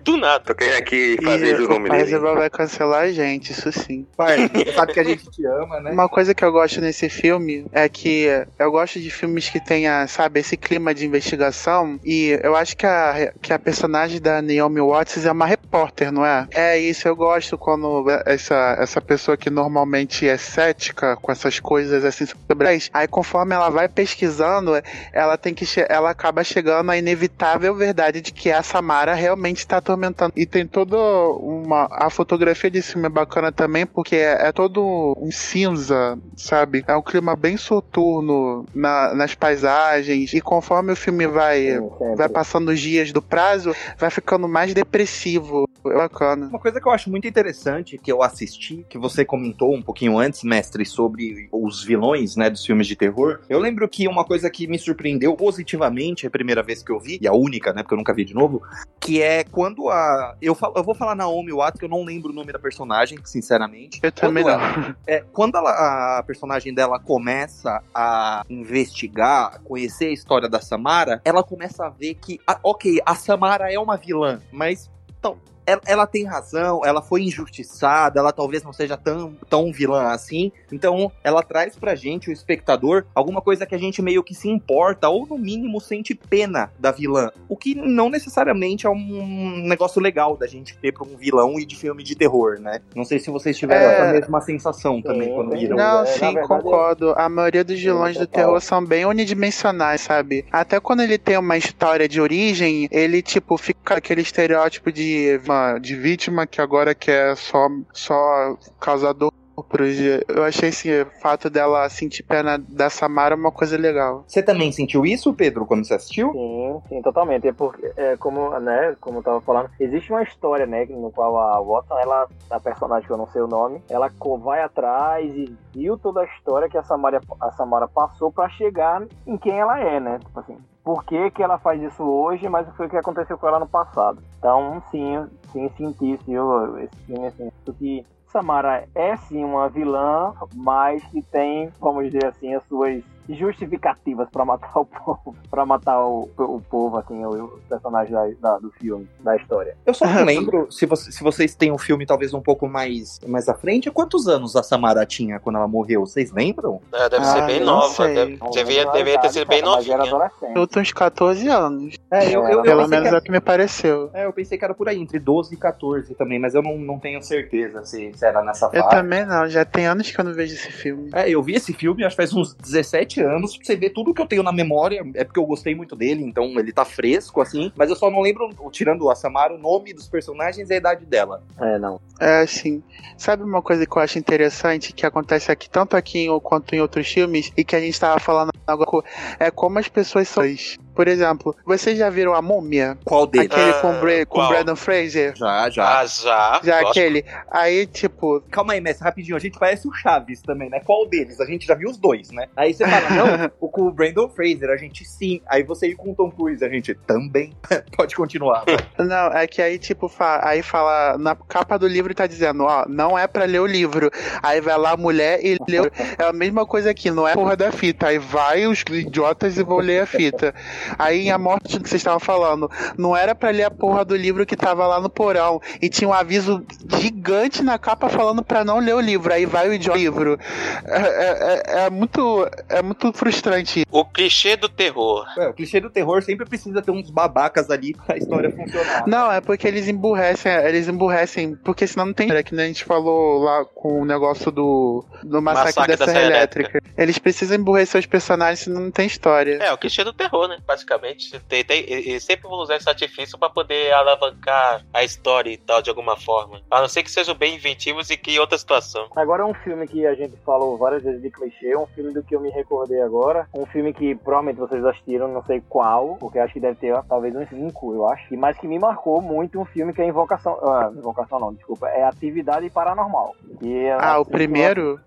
Do nada. Tô querendo aqui fazer o nome dele. O Parzival vai cancelar a gente, isso sim. Pai, sabe que a gente te ama, né? Uma coisa que eu gosto nesse filme é que eu gosto de filmes que tenha, sabe, esse clima de investigação. E eu acho que a, que a personagem da Naomi Watts é uma repórter, não é? É isso, eu gosto quando essa, essa pessoa que normalmente é cética com essas coisas assim sobrenaturais. Aí conforme ela vai pesquisando, ela tem que ela acaba chegando à inevitável verdade de que a Samara realmente está atormentando. E tem toda uma a fotografia desse filme é bacana também porque é, é todo um cinza, sabe? É um clima bem soturno na, nas paisagens e conforme o filme vai vai passando os dias do prazo, vai ficando mais depressivo. É bacana. Uma coisa que eu acho muito interessante que eu assisti, que você comentou um pouquinho antes, mestre, sobre os vilões, né, dos filmes de terror. Eu lembro que uma coisa que me surpreendeu positivamente a primeira vez que eu vi, e a única, né, porque eu nunca vi de novo, que é quando a eu falo, eu vou falar Naomi Watts, que eu não lembro o nome da personagem, sinceramente. Eu também quando não. Ela, é, quando ela, a personagem dela começa a investigar, conhecer a história da Samara, ela começa a ver que, ok, a Samara é uma vilã, mas então, ela, ela, tem razão, ela foi injustiçada, ela talvez não seja tão, tão vilã assim. Então, ela traz pra gente, o espectador, alguma coisa que a gente meio que se importa, ou no mínimo sente pena da vilã. O que não necessariamente é um negócio legal da gente ter pra um vilão e de filme de terror, né? Não sei se vocês tiveram é... essa mesma sensação também quando viram. Não, sim, verdade, concordo. A maioria dos vilões do terror são bem unidimensionais, sabe? Até quando ele tem uma história de origem, ele, tipo, fica aquele estereótipo de vítima, de vítima que agora quer só, só causador eu achei esse fato dela sentir pena da Samara uma coisa legal. Você também sentiu isso, Pedro, quando você assistiu? Sim, sim, totalmente. É porque, é, como, né, como eu tava falando, existe uma história, né, no qual a Watson, ela, a personagem que eu não sei o nome, ela vai atrás e viu toda a história que a Samara, a Samara passou para chegar em quem ela é, né? Tipo assim, por que, que ela faz isso hoje, mas o que aconteceu com ela no passado. Então, sim, sim, senti sim, esse filme, assim, que Samara é sim uma vilã, mas que tem, vamos dizer assim, as suas justificativas para matar o povo, para matar o, o povo, assim, os personagens da, da, do filme, da história. Eu só não lembro, se, você, se vocês têm um filme talvez um pouco mais, mais à frente, quantos anos a Samara tinha quando ela morreu? Vocês lembram? É, deve ah, ser bem nova, deve, devia, devia ter sido bem novinha. Eu tenho uns 14 anos. É, eu, eu, Pelo menos é o que me pareceu. É, eu pensei que era por aí, entre 12 e 14 também, mas eu não, não tenho certeza se, se era nessa fase. Eu também não, já tem anos que eu não vejo esse filme. É, eu vi esse filme, acho que faz uns 17 anos, pra você ver tudo que eu tenho na memória, é porque eu gostei muito dele, então ele tá fresco, assim, mas eu só não lembro, tirando a Samara, o nome dos personagens e a idade dela. É, não. É, sim. Sabe uma coisa que eu acho interessante, que acontece aqui, tanto aqui quanto em outros filmes, e que a gente tava falando agora, é como as pessoas são por exemplo, vocês já viram a múmia? Qual deles? Aquele ah, com, Bra com Brandon Fraser? Já, já. Ah, já. Já Gosto. aquele. Aí, tipo. Calma aí, mestre, rapidinho. A gente parece o Chaves também, né? Qual deles? A gente já viu os dois, né? Aí você fala, não, o com o Brandon Fraser, a gente sim. Aí você ir com o Tom Cruise, a gente também. Pode continuar. não, é que aí, tipo, fa aí fala. Na capa do livro tá dizendo, ó, não é pra ler o livro. Aí vai lá a mulher e lê. É a mesma coisa aqui, não é porra da fita. Aí vai os idiotas e vão ler a fita. Aí a morte que vocês estavam falando, não era para ler a porra do livro que tava lá no porão. E tinha um aviso gigante na capa falando para não ler o livro. Aí vai o livro. É, é, é, é, muito, é muito frustrante. O clichê do terror. É, o clichê do terror sempre precisa ter uns babacas ali pra história funcionar. Não, é porque eles emburrecem, eles emburrecem, porque senão não tem. É que nem a gente falou lá com o negócio do, do massacre, massacre da, Serra Elétrica. Elétrica. Eles precisam emburrecer os personagens, senão não tem história. É, o clichê do terror, né? Basicamente. Tem, tem, e sempre vão usar esse artifício para poder alavancar a história e tal, de alguma forma. A não ser que sejam bem inventivos e que outra situação. Agora é um filme que a gente falou várias vezes de clichê, um filme do que eu me recordei agora. Um filme que provavelmente vocês assistiram, não sei qual, porque acho que deve ter talvez uns cinco, eu acho. Mas que me marcou muito um filme que é Invocação. Ah, Invocação não, desculpa. É Atividade Paranormal. É ah, o primeiro?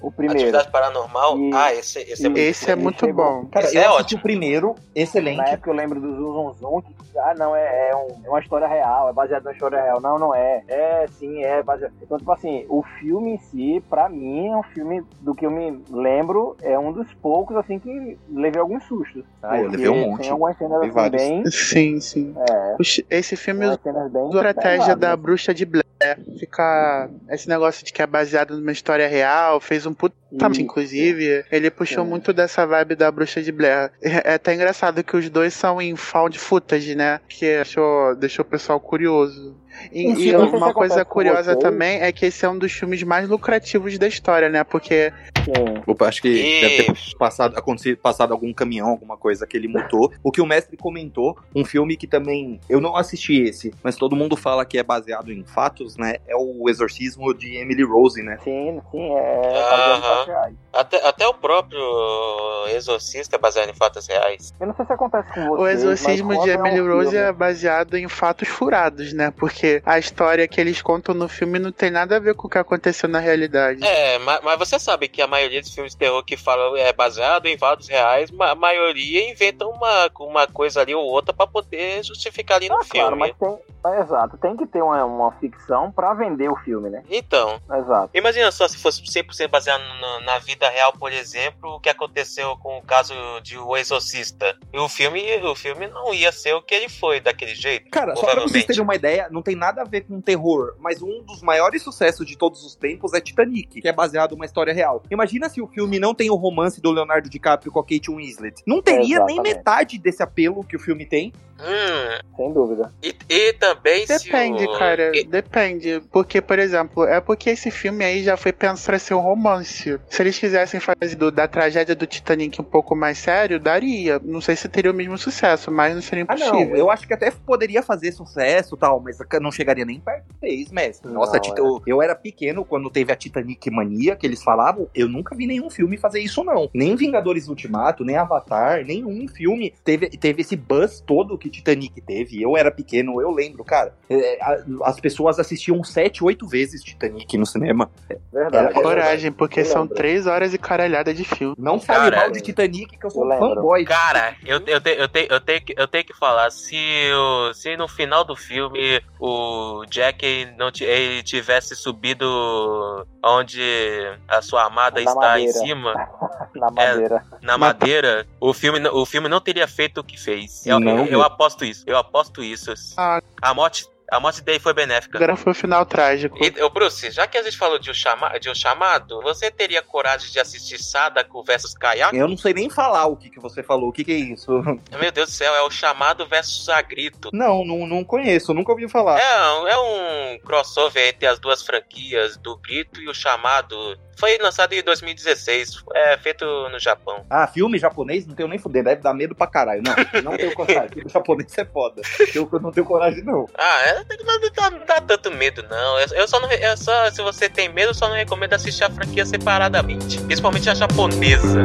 O primeiro. Atividade Paranormal? E, ah, esse, esse é muito, esse é muito bom. Cara, esse é ótimo. o primeiro, excelente. Na época eu lembro do Zum Zum, que ah, não, é, é, um, é, uma história real, é baseado numa história real. Não, não é. É, sim, é baseado. Então, tipo assim, o filme em si, pra mim, é um filme do que eu me lembro, é um dos poucos, assim, que levei alguns sustos. Ah, eu levei um monte. Tem algumas cenas assim, bem. Sim, sim. É. Esse filme é estratégia da bruxa de Blair. Ficar. Esse negócio de que é baseado numa história real, fez um puta. Inclusive, ele puxou muito dessa vibe da bruxa de Blair. É, é até engraçado que os dois são em found footage, né? Que deixou, deixou o pessoal curioso. E, e uma coisa curiosa também é que esse é um dos filmes mais lucrativos da história, né? Porque. Opa, acho que e... deve ter passado, acontecido, passado algum caminhão, alguma coisa que ele mutou. o que o mestre comentou, um filme que também. Eu não assisti esse, mas todo mundo fala que é baseado em fatos, né? É o Exorcismo de Emily Rose, né? Sim, sim, é. Uh -huh. até, até o próprio Exorcista é baseado em fatos reais. Eu não sei se acontece com você. O Exorcismo de Emily é um Rose filme. é baseado em fatos furados, né? Porque a história que eles contam no filme não tem nada a ver com o que aconteceu na realidade. É, mas, mas você sabe que a maioria dos filmes de terror que falam é baseado em fatos reais, a maioria inventam uma, uma coisa ali ou outra para poder justificar ali no ah, filme. Claro, mas tem, é, exato, tem que ter uma, uma ficção para vender o filme, né? Então. Exato. Imagina só se fosse 100% baseado no, na vida real, por exemplo, o que aconteceu com o caso de O Exorcista. E o filme, o filme não ia ser o que ele foi daquele jeito. Cara, só pra vocês terem uma ideia, não tem nada a ver com terror, mas um dos maiores sucessos de todos os tempos é Titanic, que é baseado numa história real. Imagina se o filme não tem o romance do Leonardo DiCaprio com a Kate Winslet. Não teria Exatamente. nem metade desse apelo que o filme tem. Hum. Sem dúvida. E, e também Depende, o... cara. E... Depende. Porque, por exemplo, é porque esse filme aí já foi pensado pra ser um romance. Se eles quisessem fazer do, da tragédia do Titanic um pouco mais sério, daria. Não sei se teria o mesmo sucesso, mas não seria impossível. Ah, não. Eu acho que até poderia fazer sucesso tal, mas não chegaria nem perto de fez, mestre. Nossa, não, é. eu, eu era pequeno quando teve a Titanic Mania, que eles falavam. Eu nunca vi nenhum filme fazer isso, não. Nem Vingadores Ultimato, nem Avatar, nenhum filme teve, teve esse buzz todo que Titanic teve. Eu era pequeno, eu lembro, cara. É, as pessoas assistiam sete, oito vezes Titanic no cinema. Verdade. Era coragem, porque são três horas e caralhada de filme. Não fale mal de Titanic, que eu sou eu fanboy. Cara, eu, eu, te, eu, te, eu, tenho que, eu tenho que falar, se, o, se no final do filme o Jack não ele tivesse subido onde a sua amada na está madeira. em cima. na madeira. É, na madeira, o filme, o filme não teria feito o que fez. Eu, eu, eu aposto isso. Eu aposto isso. Ah. A morte a morte dele foi benéfica. Agora foi o final trágico. E, ô Bruce, já que a gente falou de um, chama, de um chamado, você teria coragem de assistir Sadako versus Kayak? Eu não sei nem falar o que, que você falou. O que, que é isso? Meu Deus do céu, é o chamado versus Agrito. Não, não, não conheço, nunca ouvi falar. É, é um crossover entre as duas franquias, do Grito e o chamado foi lançado em 2016, é feito no Japão. Ah, filme japonês? Não tenho nem fuder, deve dar medo pra caralho. Não, não tenho coragem. filme japonês é foda. Eu não tenho coragem, não. Ah, é, não, dá, não dá tanto medo, não. Eu, eu só não. Eu só, se você tem medo, eu só não recomendo assistir a franquia separadamente. Principalmente a japonesa.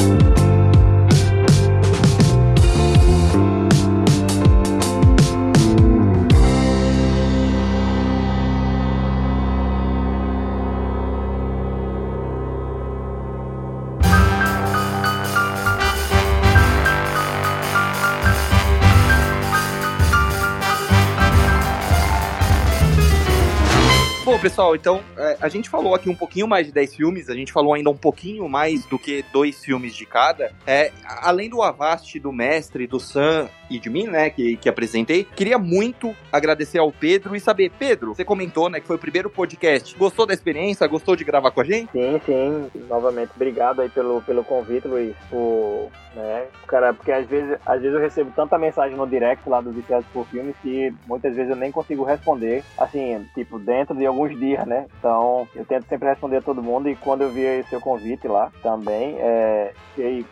Pessoal, então é, a gente falou aqui um pouquinho mais de 10 filmes, a gente falou ainda um pouquinho mais do que dois filmes de cada. É, além do Avast, do Mestre, do Sam e de mim, né, que, que apresentei, queria muito agradecer ao Pedro e saber, Pedro, você comentou, né, que foi o primeiro podcast. Gostou da experiência? Gostou de gravar com a gente? Sim, sim. Novamente, obrigado aí pelo, pelo convite, Luiz. Por, né, cara, porque às vezes, às vezes eu recebo tanta mensagem no direct lá dos Viciados por Filmes que muitas vezes eu nem consigo responder, assim, tipo, dentro de alguns dias, né? Então, eu tento sempre responder a todo mundo e quando eu vi esse seu convite lá também, é, fiquei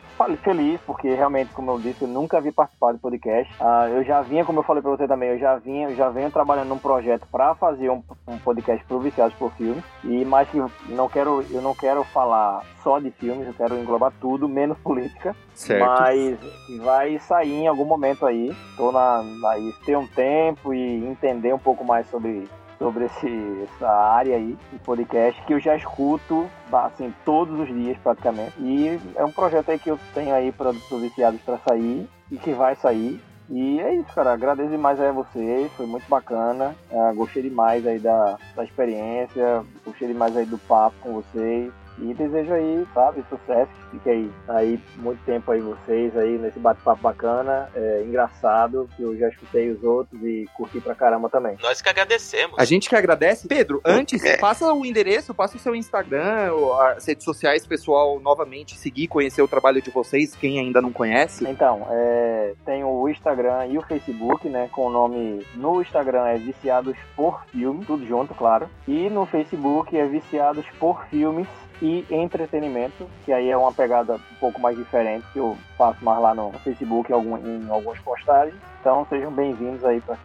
feliz, porque realmente, como eu disse, eu nunca vi participar do podcast. Uh, eu já vinha, como eu falei pra você também, eu já vinha, eu já venho trabalhando num projeto para fazer um, um, podcast pro Viciados por Filmes. E mais que não quero, eu não quero falar só de filmes, eu quero englobar tudo, menos política. Certo. Mas vai sair em algum momento aí. Tô na, na ter um tempo e entender um pouco mais sobre sobre esse, essa área aí de podcast que eu já escuto assim todos os dias praticamente e é um projeto aí que eu tenho aí para os viciados para sair e que vai sair e é isso, cara. Agradeço demais a vocês, foi muito bacana. Uh, gostei demais aí da, da experiência, gostei demais aí do papo com vocês. E desejo aí, sabe, sucesso. Fique aí, aí muito tempo aí vocês aí nesse bate-papo bacana, é, engraçado, que eu já escutei os outros e curti pra caramba também. Nós que agradecemos. A gente que agradece. Pedro, antes, é. passa o endereço, passa o seu Instagram, as redes sociais, pessoal, novamente seguir, conhecer o trabalho de vocês, quem ainda não conhece. Então, é, tem o Instagram e o Facebook, né, com o nome no Instagram é Viciados por Filme, tudo junto, claro. E no Facebook é Viciados por Filmes e entretenimento, que aí é uma pegada um pouco mais diferente que eu faço mais lá no Facebook em, algum, em algumas postagens. Então sejam bem-vindos aí para a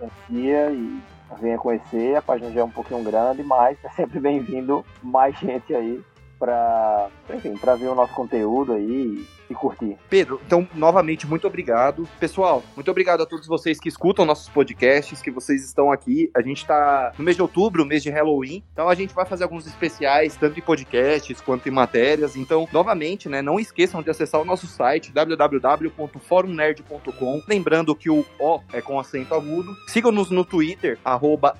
e venha conhecer. A página já é um pouquinho grande, mas é sempre bem-vindo mais gente aí para, para ver o nosso conteúdo aí e curtir. Pedro, então, novamente, muito obrigado. Pessoal, muito obrigado a todos vocês que escutam nossos podcasts, que vocês estão aqui. A gente está no mês de outubro, mês de Halloween, então a gente vai fazer alguns especiais, tanto em podcasts quanto em matérias. Então, novamente, né, não esqueçam de acessar o nosso site www.forumnerd.com. Lembrando que o O é com acento agudo. Sigam-nos no Twitter, arroba.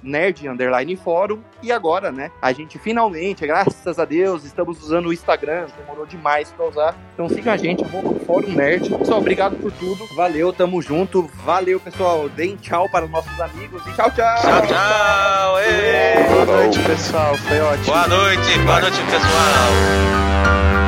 E agora, né, a gente finalmente, graças a Deus, estamos usando o Instagram, demorou demais para usar. Então siga a gente gente, arroba Fórum Nerd. Pessoal, obrigado por tudo. Valeu, tamo junto. Valeu, pessoal. Deem tchau para os nossos amigos e tchau, tchau. Tchau, tchau. Boa noite, pessoal. Foi ótimo. Boa noite, boa noite, pessoal.